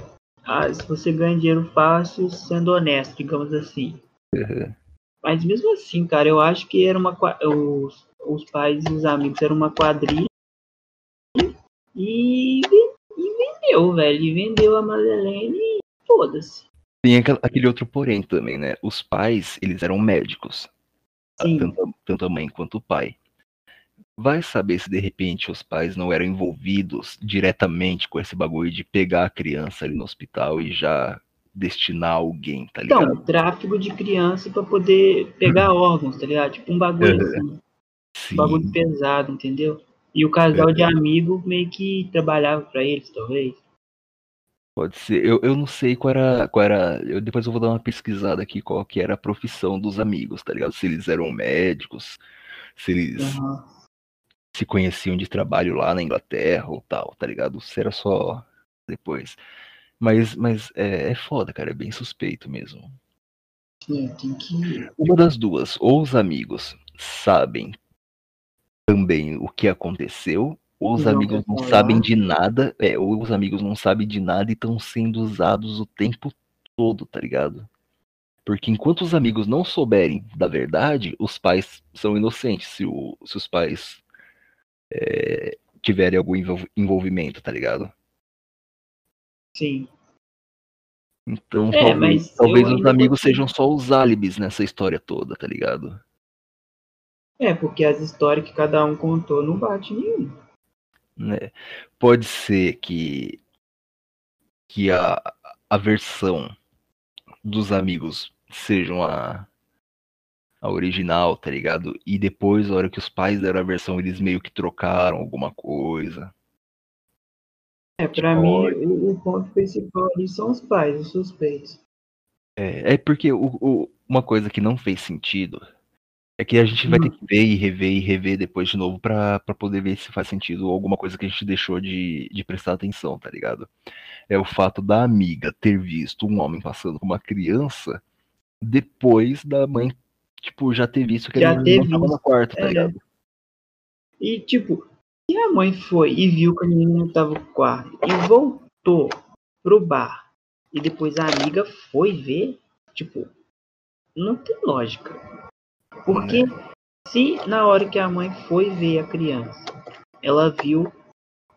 ah, se você ganha dinheiro fácil sendo honesto, digamos assim. Uhum. Mas mesmo assim, cara, eu acho que era uma. Os, os pais e os amigos eram uma quadrilha. E vendeu, velho. Vendeu a Madeleine e foda-se. Tem aquele outro porém também, né? Os pais, eles eram médicos. Tanto, tanto a mãe quanto o pai. Vai saber se de repente os pais não eram envolvidos diretamente com esse bagulho de pegar a criança ali no hospital e já destinar alguém, tá ligado? Então, tráfico de criança para poder pegar órgãos, tá ligado? Tipo um bagulho assim. Sim. Um bagulho pesado, entendeu? E o casal de amigo meio que trabalhava para eles, talvez. Pode ser. Eu, eu não sei qual era, qual era. Eu, depois eu vou dar uma pesquisada aqui qual que era a profissão dos amigos, tá ligado? Se eles eram médicos, se eles uhum. se conheciam de trabalho lá na Inglaterra ou tal, tá ligado? Se era só depois. Mas, mas é, é foda, cara. É bem suspeito mesmo. Sim, tem que. Uma das duas, ou os amigos sabem também o que aconteceu, ou os não amigos não sabem de nada, é, ou os amigos não sabem de nada e estão sendo usados o tempo todo, tá ligado? Porque enquanto os amigos não souberem da verdade, os pais são inocentes se, o, se os pais é, tiverem algum envolvimento, tá ligado? Sim. Então é, talvez, talvez os amigos sejam só os álibis nessa história toda, tá ligado? É, porque as histórias que cada um contou não bate nenhum. Né? Pode ser que, que a, a versão dos amigos sejam a, a original, tá ligado? E depois, na hora que os pais deram a versão, eles meio que trocaram alguma coisa. É, pra tipo, mim, o, o, ponto principal ali são os pais, os suspeitos. É, é porque o, o, uma coisa que não fez sentido é que a gente vai ter que ver e rever e rever depois de novo para poder ver se faz sentido alguma coisa que a gente deixou de, de prestar atenção, tá ligado? É o fato da amiga ter visto um homem passando com uma criança depois da mãe, tipo, já ter visto que já ele não tava no quarto, tá é. ligado? E, tipo, se a mãe foi e viu que a menina não tava no quarto e voltou pro bar e depois a amiga foi ver, tipo, não tem lógica. Porque se na hora que a mãe foi ver a criança, ela viu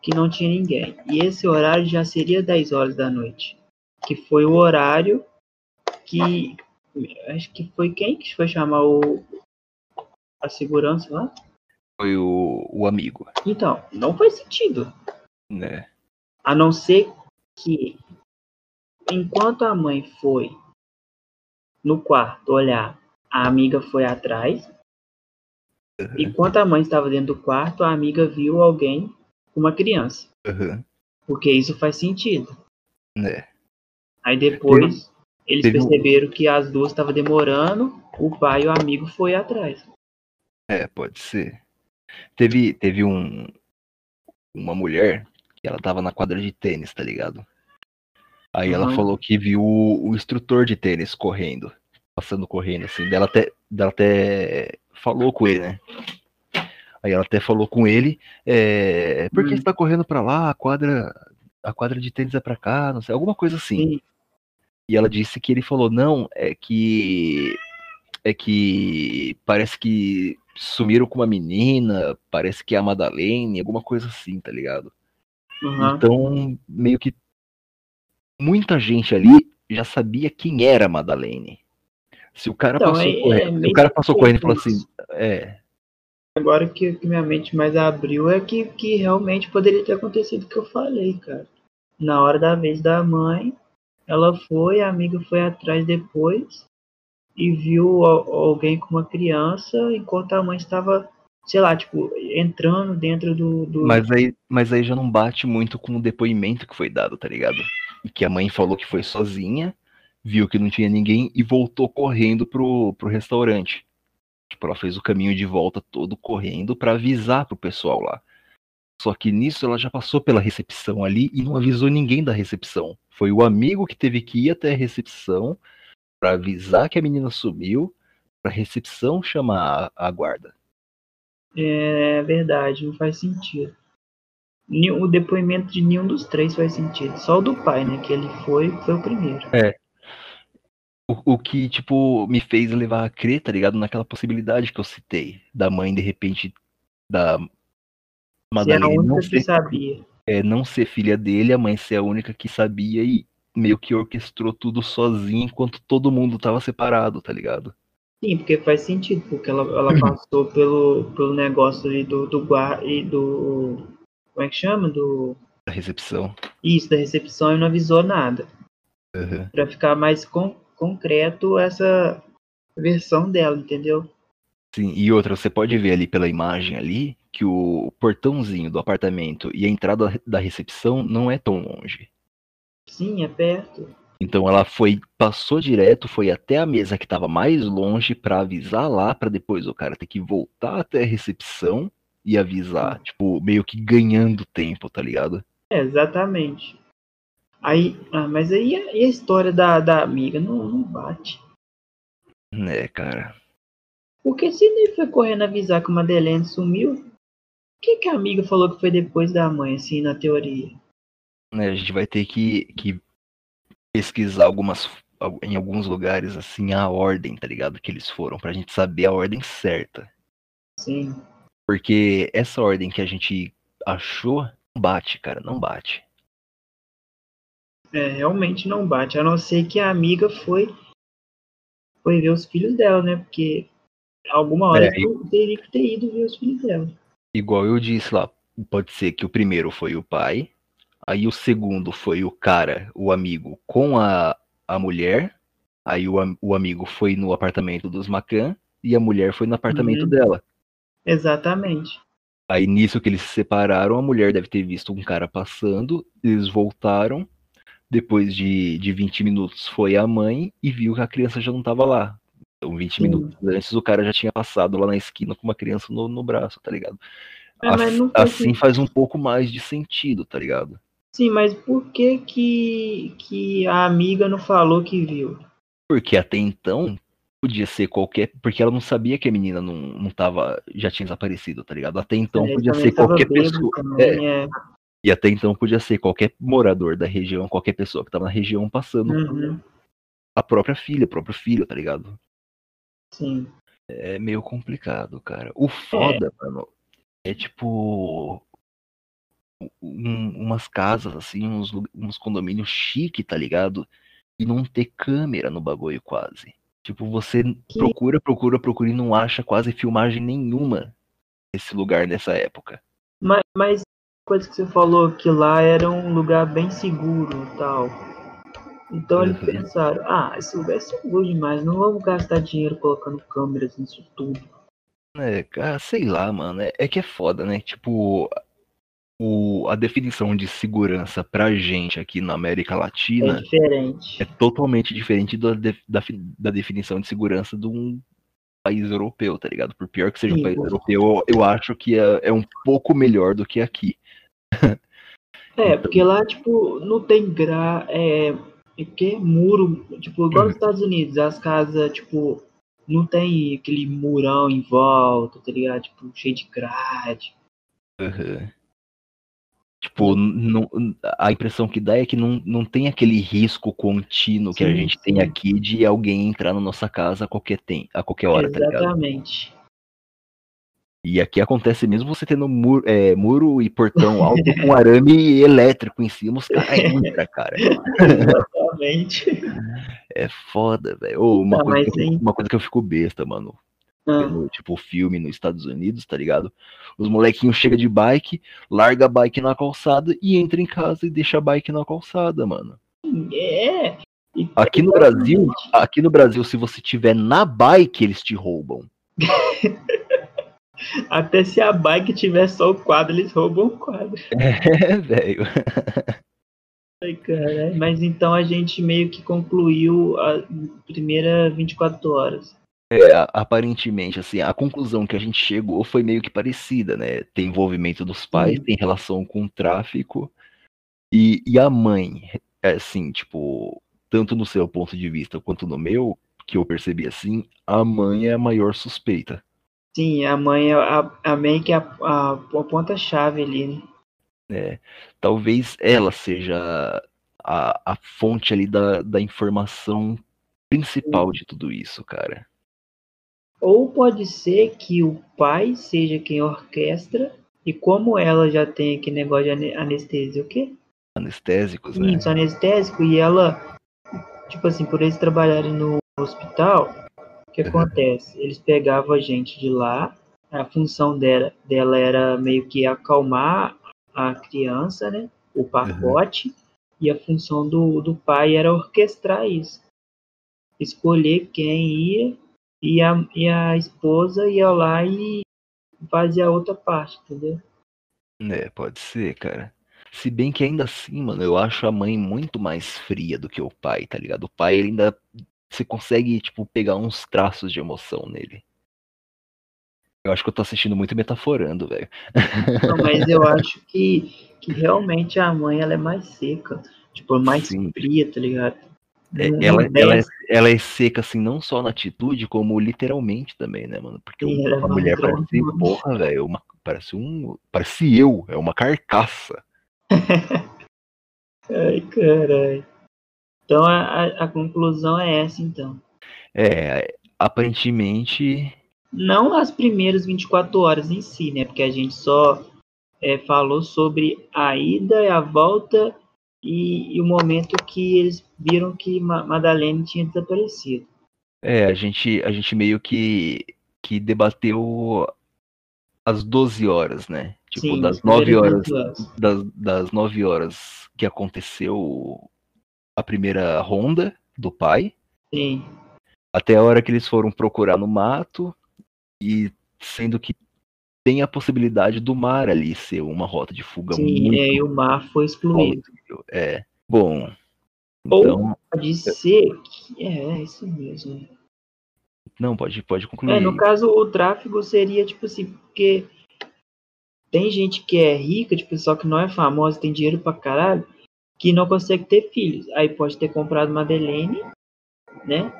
que não tinha ninguém, e esse horário já seria 10 horas da noite, que foi o horário que acho que foi quem que foi chamar o a segurança lá? Foi o, o amigo. Então, não faz sentido. Né? A não ser que, enquanto a mãe foi no quarto olhar, a amiga foi atrás. Uhum. Enquanto a mãe estava dentro do quarto, a amiga viu alguém com uma criança. Uhum. Porque isso faz sentido. Né? Aí depois eles Teve perceberam um... que as duas estavam demorando, o pai e o amigo foi atrás. É, pode ser. Teve, teve um, uma mulher que ela tava na quadra de tênis, tá ligado? Aí uhum. ela falou que viu o, o, instrutor de tênis correndo, passando correndo, assim. Dela até, dela até falou com ele, né? Aí ela até falou com ele, é, por que uhum. você tá correndo pra lá? A quadra, a quadra de tênis é pra cá, não sei, alguma coisa assim. E ela disse que ele falou, não, é que. É que parece que sumiram com uma menina, parece que é a Madalene, alguma coisa assim, tá ligado? Uhum. Então, meio que muita gente ali já sabia quem era a Madalene. Se o cara então, passou, é, correndo, é o cara passou correndo e falou assim, é. Agora que, que, minha mente mais abriu é que, que realmente poderia ter acontecido o que eu falei, cara. Na hora da vez da mãe, ela foi, a amiga foi atrás depois e viu alguém com uma criança enquanto a mãe estava, sei lá, tipo, entrando dentro do, do. Mas, aí, mas aí já não bate muito com o depoimento que foi dado, tá ligado? E que a mãe falou que foi sozinha, viu que não tinha ninguém e voltou correndo pro, pro restaurante. Tipo, ela fez o caminho de volta todo correndo para avisar pro pessoal lá. Só que nisso ela já passou pela recepção ali e não avisou ninguém da recepção. Foi o amigo que teve que ir até a recepção para avisar que a menina sumiu, para a recepção chamar a, a guarda. É verdade, não faz sentido. O depoimento de nenhum dos três faz sentido. Só o do pai, né? Que ele foi, foi o primeiro. É. O, o que, tipo, me fez levar a crer, tá ligado? Naquela possibilidade que eu citei. Da mãe, de repente, da Madalena não ser, sabia. É, não ser filha dele, a mãe ser a única que sabia e meio que orquestrou tudo sozinha enquanto todo mundo tava separado, tá ligado? Sim, porque faz sentido, porque ela, ela passou pelo, pelo negócio ali do, do guarda e do. Como é que chama? Do. Da recepção. Isso, da recepção e não avisou nada. Uhum. Pra ficar mais con concreto essa versão dela, entendeu? Sim, e outra, você pode ver ali pela imagem ali que o portãozinho do apartamento e a entrada da recepção não é tão longe. Sim, é perto. Então ela foi, passou direto, foi até a mesa que estava mais longe para avisar lá, para depois o cara ter que voltar até a recepção e avisar, tipo, meio que ganhando tempo, tá ligado? É, exatamente. Aí, ah, mas aí a, e a história da, da amiga não, não bate. Né, cara. Porque se ele foi correndo avisar que a Madeleine sumiu, o que, que a amiga falou que foi depois da mãe, assim, na teoria? Né, a gente vai ter que, que pesquisar algumas em alguns lugares assim a ordem, tá ligado? Que eles foram, pra gente saber a ordem certa. Sim. Porque essa ordem que a gente achou não bate, cara, não bate. É, realmente não bate, a não ser que a amiga foi foi ver os filhos dela, né? Porque Alguma hora é, eu teria que ter ido ver os filhos dela. Igual eu disse lá, pode ser que o primeiro foi o pai, aí o segundo foi o cara, o amigo, com a, a mulher, aí o, o amigo foi no apartamento dos Macan e a mulher foi no apartamento uhum. dela. Exatamente. Aí nisso que eles se separaram, a mulher deve ter visto um cara passando, eles voltaram, depois de, de 20 minutos foi a mãe e viu que a criança já não estava lá. Então, 20 Sim. minutos antes, o cara já tinha passado lá na esquina com uma criança no, no braço, tá ligado? É, assim, assim faz um pouco mais de sentido, tá ligado? Sim, mas por que que, que a amiga não falou que viu? Porque até então podia ser qualquer. Porque ela não sabia que a menina não, não tava. já tinha desaparecido, tá ligado? Até então é, podia ser qualquer pessoa. Também, é. E até então podia ser qualquer morador da região, qualquer pessoa que tava na região passando. Uhum. A própria filha, o próprio filho, tá ligado? Sim. É meio complicado, cara. O foda, é. mano, é tipo. Um, umas casas, assim, uns, uns condomínios chique, tá ligado? E não ter câmera no bagulho quase. Tipo, você que... procura, procura, procura e não acha quase filmagem nenhuma nesse lugar nessa época. Mas, mas coisa que você falou que lá era um lugar bem seguro e tal. Então eles uhum. pensaram, ah, esse lugar é seguro demais, não vamos gastar dinheiro colocando câmeras nisso tudo. É, cara, sei lá, mano, é, é que é foda, né? Tipo, o, a definição de segurança pra gente aqui na América Latina é, diferente. é totalmente diferente da, da, da definição de segurança de um país europeu, tá ligado? Por pior que seja Sim, um país europeu, eu acho que é, é um pouco melhor do que aqui. É, porque lá, tipo, não tem gra... É, é que muro, tipo, igual nos uhum. Estados Unidos, as casas, tipo, não tem aquele murão em volta, tá ligado? Tipo, cheio de grade. Uhum. Tipo, não, a impressão que dá é que não, não tem aquele risco contínuo que sim, a gente sim. tem aqui de alguém entrar na nossa casa a qualquer, tem, a qualquer hora, Exatamente. tá Exatamente. E aqui acontece mesmo você tendo muro, é, muro e portão alto com arame elétrico em cima, os caras entram, cara. Exatamente. É foda, velho. Oh, uma, coisa uma coisa que eu fico besta, mano. Ah. tipo, filme nos Estados Unidos, tá ligado? Os molequinhos chegam de bike, larga a bike na calçada e entra em casa e deixa a bike na calçada, mano. É. Aqui no Brasil, aqui no Brasil, se você tiver na bike, eles te roubam. Até se a bike tiver só o quadro, eles roubam o quadro. É, velho. Ai, cara. Mas então a gente meio que concluiu a primeira 24 horas. É, aparentemente, assim, a conclusão que a gente chegou foi meio que parecida, né? Tem envolvimento dos pais, tem relação com o tráfico, e, e a mãe, é, assim, tipo, tanto no seu ponto de vista quanto no meu, que eu percebi assim, a mãe é a maior suspeita. Sim, a mãe é a, a mãe que é a, a, a ponta-chave ali, né? É, talvez ela seja a, a fonte ali da, da informação principal de tudo isso, cara. Ou pode ser que o pai seja quem orquestra, e como ela já tem aquele negócio de anestesia, o quê? Anestésicos, né? Isso, anestésico, e ela, tipo assim, por eles trabalharem no hospital, que uhum. acontece? Eles pegavam a gente de lá, a função dela, dela era meio que acalmar a criança, né? O pacote, uhum. e a função do, do pai era orquestrar isso. Escolher quem ia e a, e a esposa ia lá e fazia a outra parte, entendeu? É, pode ser, cara. Se bem que ainda assim, mano, eu acho a mãe muito mais fria do que o pai, tá ligado? O pai ele ainda. Você consegue, tipo, pegar uns traços de emoção nele. Eu acho que eu tô assistindo muito metaforando, velho. Mas eu acho que, que realmente a mãe ela é mais seca. Tipo, mais Sim. fria, tá ligado? É, ela, ela, é, ela é seca, assim, não só na atitude, como literalmente também, né, mano? Porque Sim, uma mulher parece, porra, velho, parece um. Parece eu, é uma carcaça. Ai, caralho. Então a, a, conclusão é essa, então. É, aparentemente. Não as primeiras 24 horas em si, né? Porque a gente só é, falou sobre a ida e a volta e, e, o momento que eles viram que Madalene tinha desaparecido. É, a gente, a gente meio que, que debateu às 12 horas, né? Tipo, Sim, das 9 horas, Das, das 9 horas que aconteceu a primeira ronda do pai. Sim. Até a hora que eles foram procurar no mato. E sendo que tem a possibilidade do mar ali ser uma rota de fuga Sim, muito. É, e o mar foi excluído. É. Bom. Então... Ou pode ser que. É, é isso mesmo. Não, pode, pode concluir. É, no caso, o tráfego seria tipo assim, porque tem gente que é rica, tipo, só que não é famosa, tem dinheiro pra caralho, que não consegue ter filhos. Aí pode ter comprado Madeleine, né?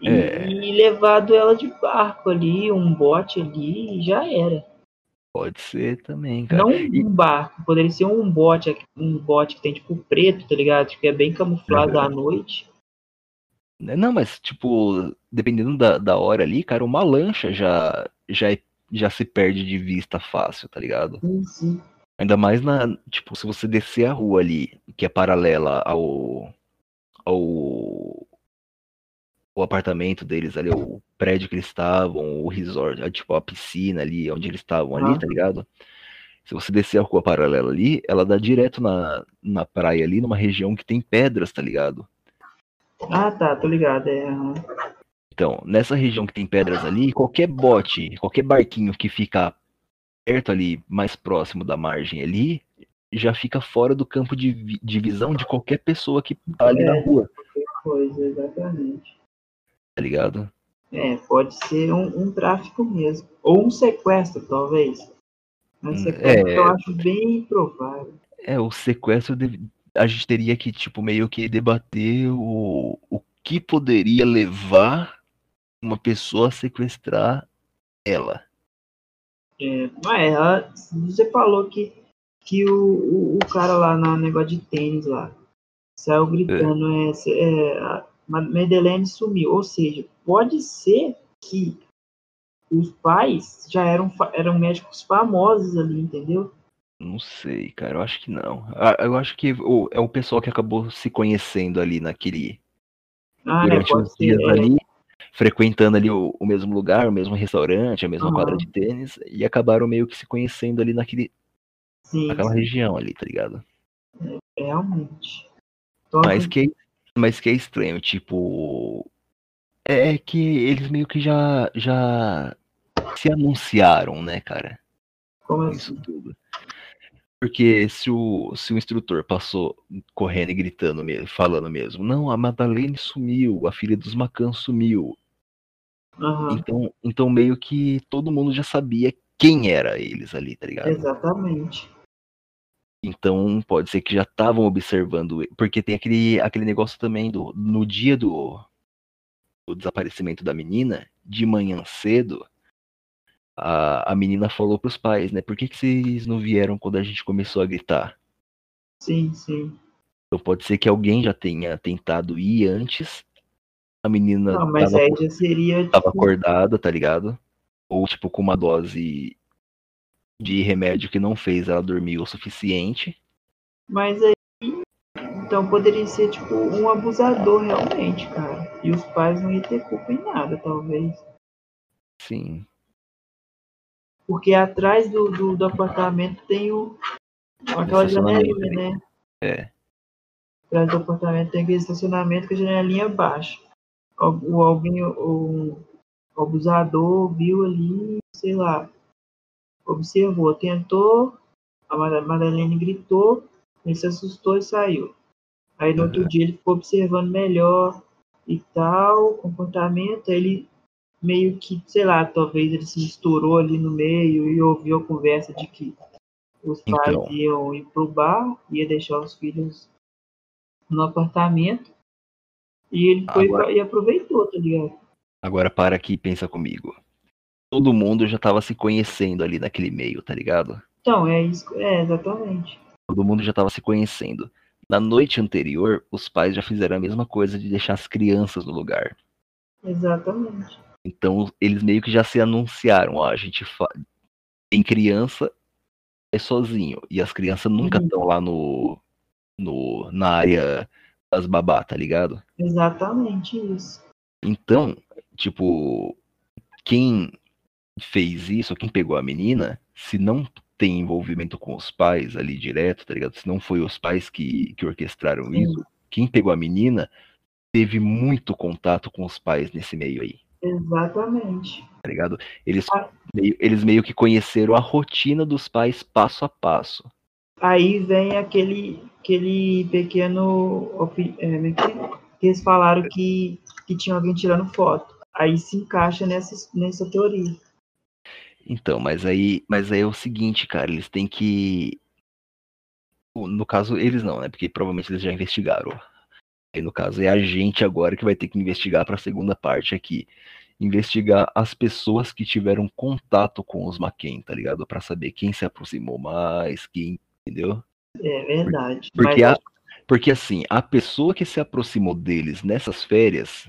E, é. e levado ela de barco ali, um bote ali, e já era. Pode ser também, cara. Não e... um barco, poderia ser um bote, um bote que tem tipo preto, tá ligado? Que é bem camuflado uhum. à noite. Né, não, mas tipo, dependendo da, da hora ali, cara, uma lancha já, já, é, já se perde de vista fácil, tá ligado? Sim, sim. Ainda mais na, tipo, se você descer a rua ali, que é paralela ao, ao o apartamento deles ali, o prédio que eles estavam, o resort, tipo a piscina ali, onde eles estavam ali, ah. tá ligado? Se você descer a rua paralela ali, ela dá direto na, na praia ali, numa região que tem pedras, tá ligado? Ah, tá, tô ligado. É. Então, nessa região que tem pedras ali, qualquer bote, qualquer barquinho que fica perto ali, mais próximo da margem ali, já fica fora do campo de, de visão de qualquer pessoa que tá ali é, na rua. Coisa, exatamente. Tá ligado? É, pode ser um, um tráfico mesmo. Ou um sequestro, talvez. Mas hum, sequestro é, eu acho bem improvável. É, o sequestro a gente teria que, tipo, meio que debater o, o que poderia levar uma pessoa a sequestrar ela. É, mas ela, você falou que, que o, o, o cara lá no negócio de tênis lá saiu gritando, é. É, é, a Madeleine sumiu. Ou seja, pode ser que os pais já eram, eram médicos famosos ali, entendeu? Não sei, cara, eu acho que não. Eu acho que é o pessoal que acabou se conhecendo ali naquele. Ah, é, é, os dias ser, ali, frequentando ali o, o, mesmo lugar, o mesmo restaurante, a mesma uhum. quadra de tênis, e acabaram meio que se conhecendo ali naquele. Sim, naquela sim. região ali, tá ligado? É, realmente. Mas que, mas que é estranho, tipo. É que eles meio que já, já se anunciaram, né, cara? Como assim? Isso tudo. Porque se o, se o instrutor passou correndo e gritando mesmo, falando mesmo, não, a Madalene sumiu, a filha dos Macan sumiu. Uhum. Então, então meio que todo mundo já sabia quem era eles ali, tá ligado? Exatamente. Então pode ser que já estavam observando, porque tem aquele, aquele negócio também do no dia do, do desaparecimento da menina, de manhã cedo, a, a menina falou pros pais, né? Por que, que vocês não vieram quando a gente começou a gritar? Sim, sim. Então pode ser que alguém já tenha tentado ir antes. A menina não, mas tava, aí tipo... acordada, tá ligado? Ou tipo com uma dose de remédio que não fez ela dormir o suficiente. Mas aí então poderia ser tipo um abusador realmente, cara. E os pais não iam ter culpa em nada, talvez. Sim. Porque atrás do, do, do apartamento tem o, aquela janelinha, né? É. Atrás do apartamento tem aquele estacionamento com a janelinha baixa. O, alguém, o, o abusador viu ali, sei lá, observou, tentou, a Madalene gritou, ele se assustou e saiu. Aí no outro dia ele ficou observando melhor e tal, o comportamento, ele meio que, sei lá, talvez ele se misturou ali no meio e ouviu a conversa de que os pais então. iam ir pro bar, ia deixar os filhos no apartamento e ele foi agora, e aproveitou, tá ligado? Agora para aqui e pensa comigo. Todo mundo já tava se conhecendo ali naquele meio, tá ligado? Então, é isso, é exatamente. Todo mundo já tava se conhecendo. Na noite anterior, os pais já fizeram a mesma coisa de deixar as crianças no lugar. Exatamente. Então eles meio que já se anunciaram, ó, a gente tem criança é sozinho e as crianças nunca estão uhum. lá no, no na área das babá, tá ligado? Exatamente isso. Então, tipo, quem fez isso, quem pegou a menina, se não tem envolvimento com os pais ali direto, tá ligado? Se não foi os pais que, que orquestraram Sim. isso, quem pegou a menina teve muito contato com os pais nesse meio aí. Exatamente. Tá ligado? Eles, ah. meio, eles meio que conheceram a rotina dos pais passo a passo. Aí vem aquele, aquele pequeno. É, que eles falaram que, que tinha alguém tirando foto. Aí se encaixa nessa, nessa teoria. Então, mas aí, mas aí é o seguinte, cara, eles têm que. No caso, eles não, né? Porque provavelmente eles já investigaram e no caso é a gente agora que vai ter que investigar para a segunda parte aqui. Investigar as pessoas que tiveram contato com os McCain, tá ligado? Para saber quem se aproximou mais, quem, entendeu? É verdade. Porque, Mas... a, porque assim, a pessoa que se aproximou deles nessas férias,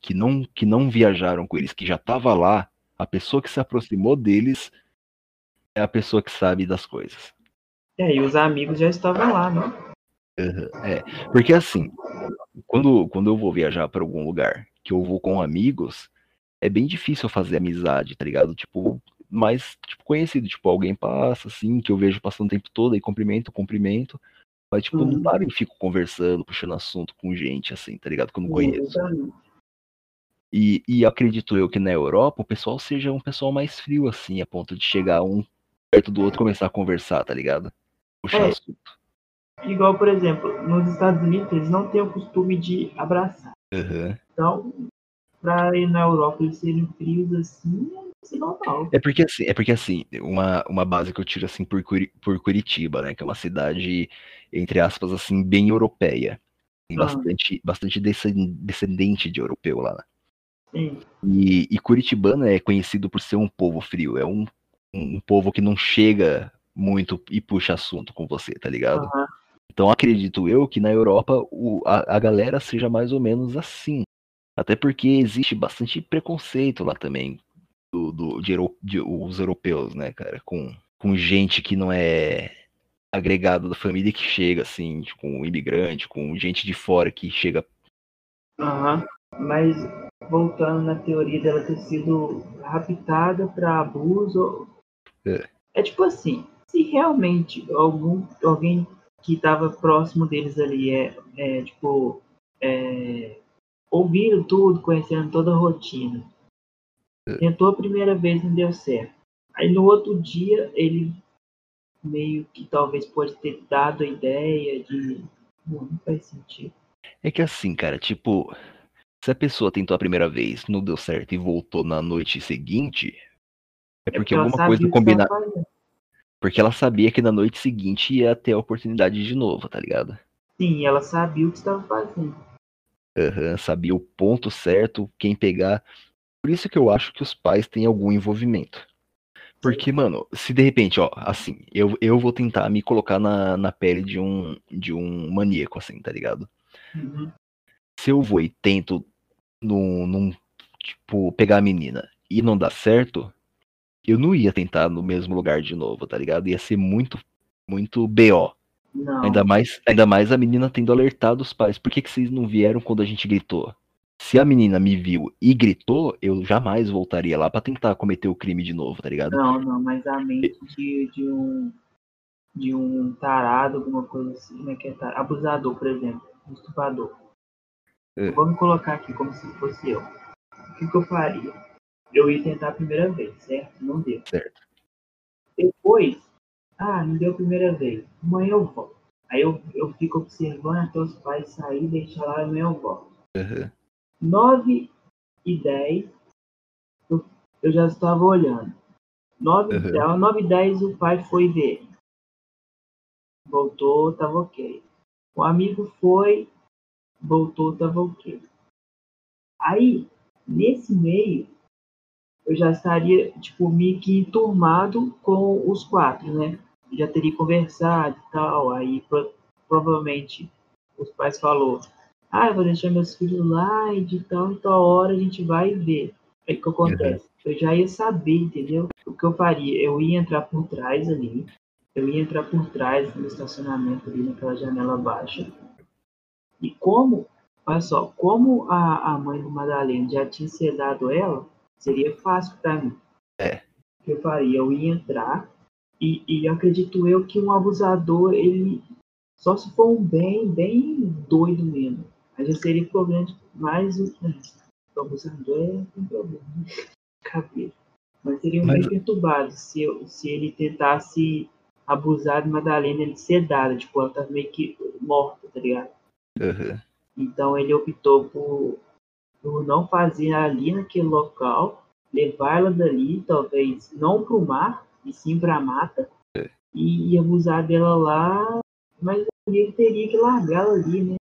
que não, que não viajaram com eles, que já tava lá, a pessoa que se aproximou deles é a pessoa que sabe das coisas. É, e os amigos já estavam lá, né? Uhum, é, porque assim, quando, quando eu vou viajar para algum lugar que eu vou com amigos, é bem difícil fazer amizade, tá ligado? Tipo, mais tipo, conhecido. Tipo, alguém passa, assim, que eu vejo passando o tempo todo, aí cumprimento, cumprimento. Mas, tipo, uhum. não paro e fico conversando, puxando assunto com gente, assim, tá ligado? Que eu não conheço. E, e acredito eu que na Europa o pessoal seja um pessoal mais frio, assim, a ponto de chegar um perto do outro e começar a conversar, tá ligado? Puxar é. assunto. Igual, por exemplo, nos Estados Unidos eles não têm o costume de abraçar. Uhum. Então, pra ir na Europa eles serem frios assim, é normal. É porque assim, é porque assim, uma, uma base que eu tiro assim por, Curi, por Curitiba, né? Que é uma cidade, entre aspas, assim, bem europeia. Tem ah. bastante, bastante descendente de europeu lá. Sim. E, e Curitibano é conhecido por ser um povo frio. É um, um, um povo que não chega muito e puxa assunto com você, tá ligado? Uhum. Então acredito eu que na Europa o, a, a galera seja mais ou menos assim. Até porque existe bastante preconceito lá também do, do de, de, os europeus, né, cara, com, com gente que não é agregado da família que chega, assim, com imigrante, com gente de fora que chega. Aham, mas voltando na teoria dela ter sido raptada para abuso. É. é tipo assim, se realmente algum, alguém que estava próximo deles ali é, é tipo, é, ouviram tudo, conhecendo toda a rotina. É. Tentou a primeira vez, não deu certo. Aí no outro dia ele meio que talvez pode ter dado a ideia de. Não, não faz sentido. É que assim, cara, tipo, se a pessoa tentou a primeira vez, não deu certo e voltou na noite seguinte, é, é porque, porque alguma coisa combinada. Porque ela sabia que na noite seguinte ia ter a oportunidade de novo, tá ligado? Sim, ela sabia o que estava fazendo. Uhum, sabia o ponto certo, quem pegar. Por isso que eu acho que os pais têm algum envolvimento. Porque, mano, se de repente, ó, assim, eu, eu vou tentar me colocar na, na pele de um, de um maníaco, assim, tá ligado? Uhum. Se eu vou e tento num, num, tipo, pegar a menina e não dá certo, eu não ia tentar no mesmo lugar de novo, tá ligado? Ia ser muito, muito BO. Não. Ainda mais, ainda mais a menina tendo alertado os pais. Por que, que vocês não vieram quando a gente gritou? Se a menina me viu e gritou, eu jamais voltaria lá para tentar cometer o crime de novo, tá ligado? Não, não, mas a mente de, de um de um tarado, alguma coisa assim, né? Que é tar... abusador, por exemplo, um estuprador. É. Vamos colocar aqui como se fosse eu. O que, que eu faria? Eu ia tentar a primeira vez, certo? Não deu. Certo. Depois, ah, não deu a primeira vez. Amanhã eu volto. Aí eu, eu fico observando até os pais saírem, deixar lá, amanhã eu volto. Uhum. 9 e 10, eu, eu já estava olhando. 9, uhum. 9 e 10 o pai foi ver. Voltou, tava ok. O amigo foi, voltou, tava ok. Aí, nesse meio, eu já estaria, tipo, meio que enturmado com os quatro, né? Já teria conversado e tal, aí pro, provavelmente os pais falou, ah, eu vou deixar meus filhos lá e de tal e tal hora a gente vai ver. O que acontece? Uhum. Eu já ia saber, entendeu? O que eu faria? Eu ia entrar por trás ali, eu ia entrar por trás no estacionamento ali, naquela janela baixa. E como, olha só, como a, a mãe do Madalena já tinha sedado ela, Seria fácil para mim. É. O que eu faria? Eu ia entrar e, e acredito eu que um abusador, ele só se for um bem, bem doido mesmo. Aí já seria problema mais o. Abusador é um problema. Cabeça. Mas seria um Mas... bem perturbado se, eu, se ele tentasse abusar de Madalena, ele sedada, tipo, ela tá meio que morta, tá ligado? Uhum. Então ele optou por por não fazer ali naquele local, levar ela dali, talvez não para o mar, e sim para a mata, é. e, abusar dela lá, mas ele teria que largá-la ali, né?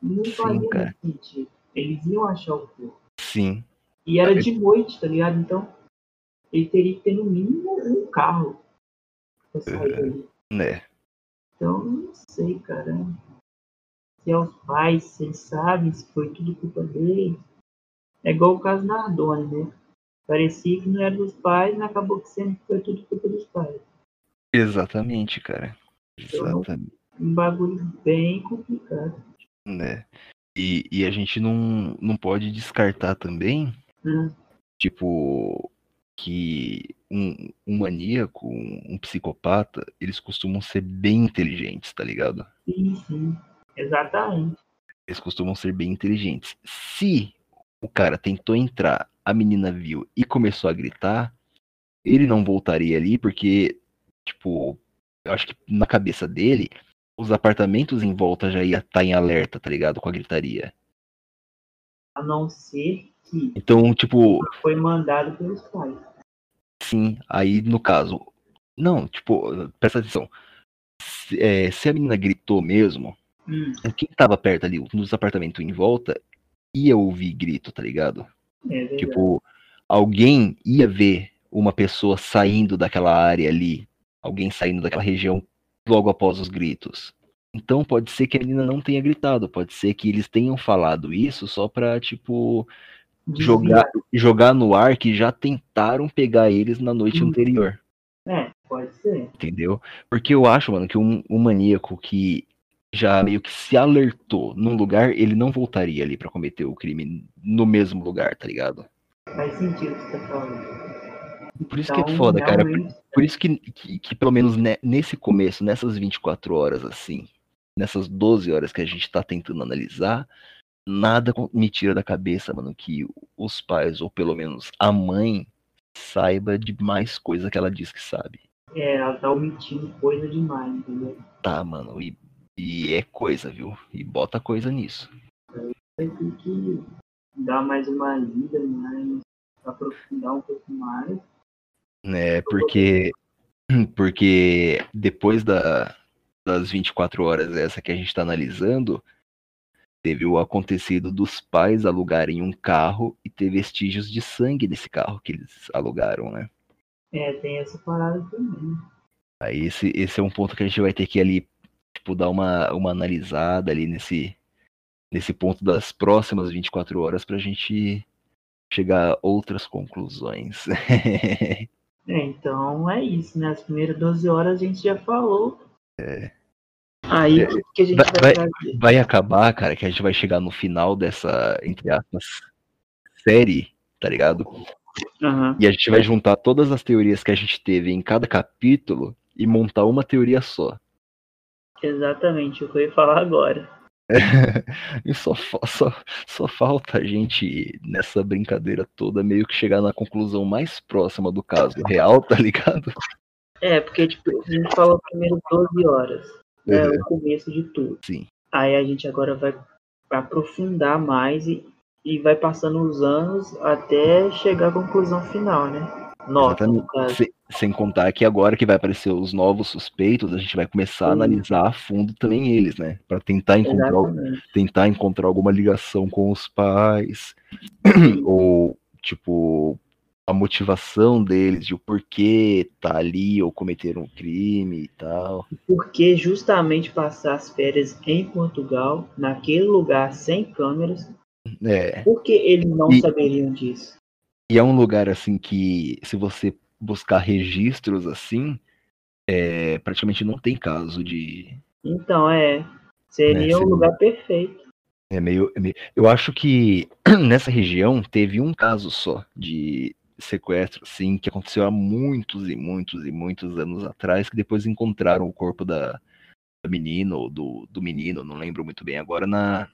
Não cara. sentido. Eles iam achar o corpo. Sim. E era de noite, tá ligado? Então, ele teria que ter no mínimo um carro pra sair é, dali. Né? Então, não sei, cara. Se é os pais, se eles sabem se foi tudo culpa deles. É igual o caso Nardone, né? Parecia que não era dos pais, mas acabou que sempre foi tudo culpa dos pais. Exatamente, cara. Exatamente. Então, um bagulho bem complicado. Né? E, e a gente não, não pode descartar também, hum. tipo, que um, um maníaco, um, um, psicopata, eles costumam ser bem inteligentes, tá ligado? Sim, sim. Exatamente. Eles costumam ser bem inteligentes. Se o cara tentou entrar, a menina viu e começou a gritar, ele não voltaria ali porque, tipo, eu acho que na cabeça dele, os apartamentos em volta já ia estar tá em alerta, tá ligado? Com a gritaria. A não ser que. Então, tipo. Foi mandado pelos pais. Sim, aí no caso. Não, tipo, presta atenção. Se, é, se a menina gritou mesmo, hum. quem tava perto ali, nos apartamentos em volta, ia ouvir grito, tá ligado? É tipo, alguém ia ver uma pessoa saindo daquela área ali, alguém saindo daquela região logo após os gritos. Então pode ser que a menina não tenha gritado, pode ser que eles tenham falado isso só pra, tipo, jogar, jogar no ar que já tentaram pegar eles na noite hum. anterior. É, pode ser. Entendeu? Porque eu acho, mano, que um, um maníaco que já meio que se alertou num lugar, ele não voltaria ali para cometer o crime no mesmo lugar, tá ligado? Faz sentido o que você tá falando. Por isso então, que é então, foda, cara. Por, por isso que, que, que, pelo menos nesse começo, nessas 24 horas, assim, nessas 12 horas que a gente tá tentando analisar, nada me tira da cabeça, mano, que os pais, ou pelo menos a mãe, saiba de mais coisa que ela diz que sabe. É, ela tá omitindo coisa demais, entendeu? Tá, mano, e, e é coisa, viu? E bota coisa nisso. Vai ter que dar mais uma lida, mais aprofundar um pouco mais. É, porque porque depois da, das 24 horas essa que a gente está analisando, Teve o acontecido dos pais alugarem um carro e ter vestígios de sangue nesse carro que eles alugaram, né? É, tem essa parada também. Aí esse, esse é um ponto que a gente vai ter que ali, tipo, dar uma, uma analisada ali nesse, nesse ponto das próximas 24 horas pra gente chegar a outras conclusões. é, então é isso, né? As primeiras 12 horas a gente já falou. É. Aí o que a gente vai, vai, vai, acabar, cara, que a gente vai chegar no final dessa, entre aspas, série, tá ligado? Uhum. E a gente vai juntar todas as teorias que a gente teve em cada capítulo e montar uma teoria só. Exatamente, o que eu ia falar agora. e só, só, só falta a gente, nessa brincadeira toda, meio que chegar na conclusão mais próxima do caso real, tá ligado? É, porque tipo, a gente falou primeiro 12 horas é o começo de tudo. Sim. Aí a gente agora vai aprofundar mais e, e vai passando os anos até chegar à conclusão final, né? Nota, sem, sem, contar que agora que vai aparecer os novos suspeitos, a gente vai começar Sim. a analisar a fundo também eles, né? Para tentar encontrar, tentar encontrar alguma ligação com os pais ou tipo a motivação deles, de o porquê tá ali ou cometeram um crime e tal. Porque justamente passar as férias em Portugal, naquele lugar sem câmeras, é. porque eles não e, saberiam disso? E é um lugar assim que, se você buscar registros assim, é, praticamente não tem caso de. Então, é. Seria é, um lugar perfeito. É meio, é meio. Eu acho que nessa região teve um caso só de sequestro, sim, que aconteceu há muitos e muitos e muitos anos atrás, que depois encontraram o corpo da, da menina ou do, do menino, não lembro muito bem agora, na,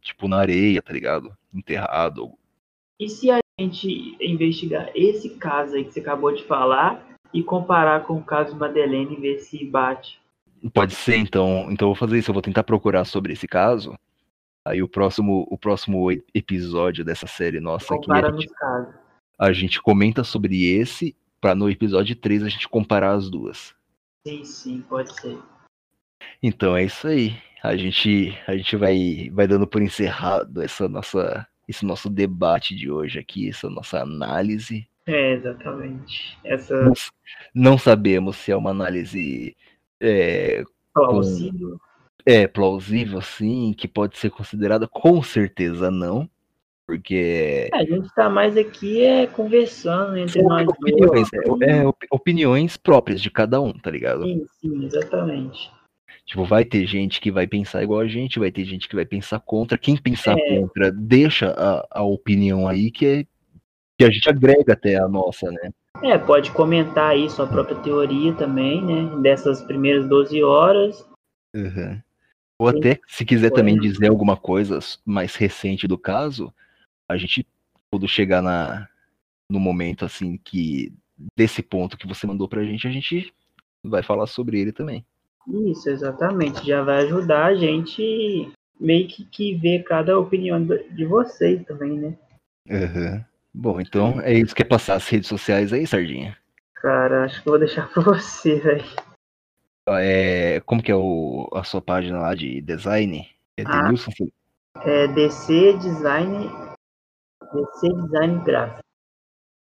tipo, na areia, tá ligado? Enterrado. E se a gente investigar esse caso aí que você acabou de falar e comparar com o caso Madeleine e ver se bate? Pode ser, então. Então eu vou fazer isso, eu vou tentar procurar sobre esse caso. Aí o próximo, o próximo episódio dessa série nossa aqui. Gente... Casos a gente comenta sobre esse, para no episódio 3 a gente comparar as duas. Sim, sim, pode ser. Então é isso aí. A gente, a gente vai, vai dando por encerrado essa nossa, esse nosso debate de hoje aqui, essa nossa análise. É, exatamente. Essa... Não, não sabemos se é uma análise é, plausível. Com, é plausível, sim, que pode ser considerada, com certeza não. Porque. É, a gente tá mais aqui é, conversando entre nós. Opiniões, é, é, opiniões próprias de cada um, tá ligado? Sim, sim, exatamente. Tipo, vai ter gente que vai pensar igual a gente, vai ter gente que vai pensar contra. Quem pensar é. contra, deixa a, a opinião aí que, é, que a gente agrega até a nossa, né? É, pode comentar aí sua própria teoria também, né? Dessas primeiras 12 horas. Uhum. Ou até, se quiser também dizer alguma coisa mais recente do caso, a gente, quando chegar na, no momento assim que desse ponto que você mandou pra gente, a gente vai falar sobre ele também. Isso, exatamente. Já vai ajudar a gente meio que, que ver cada opinião de vocês também, né? Uhum. Bom, então é isso. Quer passar as redes sociais aí, Sardinha? Cara, acho que eu vou deixar pra você, velho. É, como que é o, a sua página lá de design? É ah, É DC Design. DC Design Gráfico.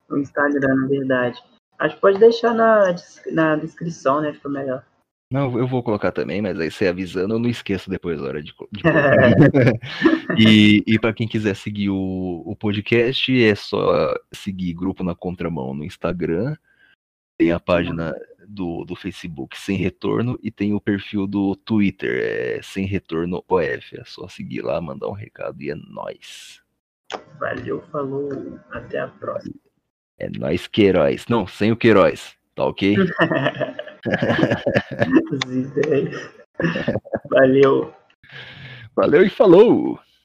O Instagram, na verdade. Acho que pode deixar na, na descrição, né? Fica melhor. Não, eu vou colocar também, mas aí você avisando, eu não esqueço depois a hora de, de E, e para quem quiser seguir o, o podcast, é só seguir Grupo na Contramão no Instagram. Tem a página do, do Facebook Sem Retorno e tem o perfil do Twitter, é Sem Retorno OF. É só seguir lá, mandar um recado e é nóis. Valeu, falou, até a próxima. É nóis, Queiroz. Não, sem o Queiroz, tá ok? Valeu. Valeu e falou!